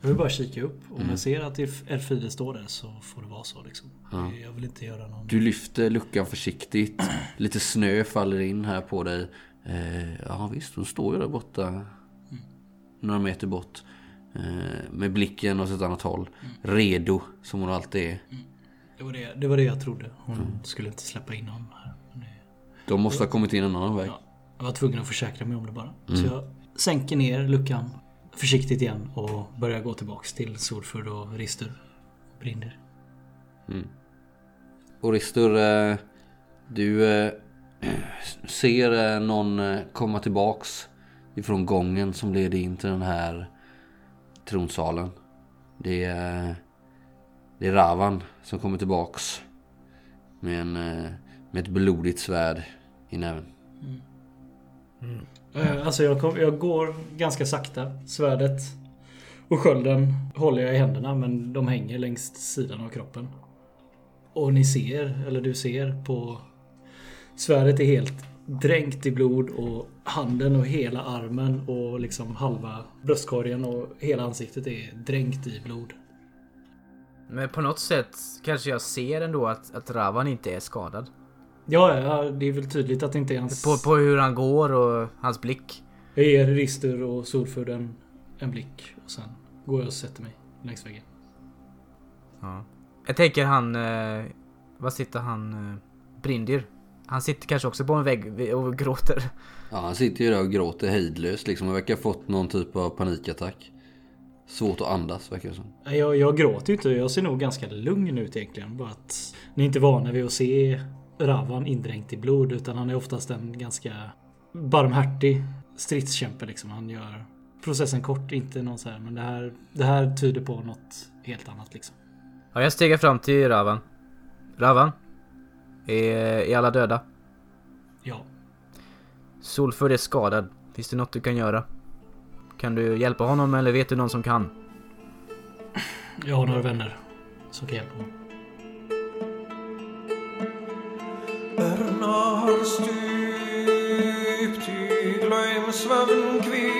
jag vill bara kika upp. Om jag ser att Elfride står där så får det vara så liksom. Jag vill inte göra någon... Du lyfter luckan försiktigt. Lite snö faller in här på dig. Eh, ja visst, hon står ju där borta. Några meter bort. Eh, med blicken åt ett annat håll. Redo, som hon alltid är. Det var det, det var det jag trodde. Hon skulle inte släppa in någon här. Det, De måste ha kommit in en annan väg. Ja. jag var tvungen att försäkra mig om det bara. Så jag sänker ner luckan försiktigt igen och börjar gå tillbaks till Solfurd och Ristur. Och Brinder. Oristur, eh, du eh, ser eh, någon komma tillbaks ifrån gången som leder in till den här tronsalen. Det är, det är Ravan som kommer tillbaks med, en, med ett blodigt svärd i näven. Eh, Eh, alltså jag, kom, jag går ganska sakta. Svärdet och skölden håller jag i händerna men de hänger längs sidan av kroppen. Och ni ser, eller du ser på svärdet är helt dränkt i blod och handen och hela armen och liksom halva bröstkorgen och hela ansiktet är dränkt i blod. Men på något sätt kanske jag ser ändå att, att Ravan inte är skadad. Ja, ja, det är väl tydligt att det inte är hans... På, på hur han går och hans blick. Jag ger Rister och Solfurd en, en blick och sen går jag och sätter mig längs väggen. Ja. Jag tänker han... Eh, vad sitter han? Eh, Brindir. Han sitter kanske också på en vägg och gråter. Ja, han sitter ju där och gråter hejdlöst liksom. Han verkar ha fått någon typ av panikattack. Svårt att andas verkar det som. Jag, jag gråter ju inte. Jag ser nog ganska lugn ut egentligen. Bara att ni är inte vana vid att se Ravan indränkt i blod. Utan han är oftast en ganska barmhärtig stridskämpe liksom. Han gör processen kort, inte någon så här. Men det här, det här tyder på något helt annat liksom. Ja, jag stegar fram till Ravan. Ravan? Är, är alla döda? Ja. Solfurd är skadad. Finns det något du kan göra? Kan du hjälpa honom eller vet du någon som kan? Jag har några vänner som kan hjälpa honom. Støpt i gløymsvøvn kvin.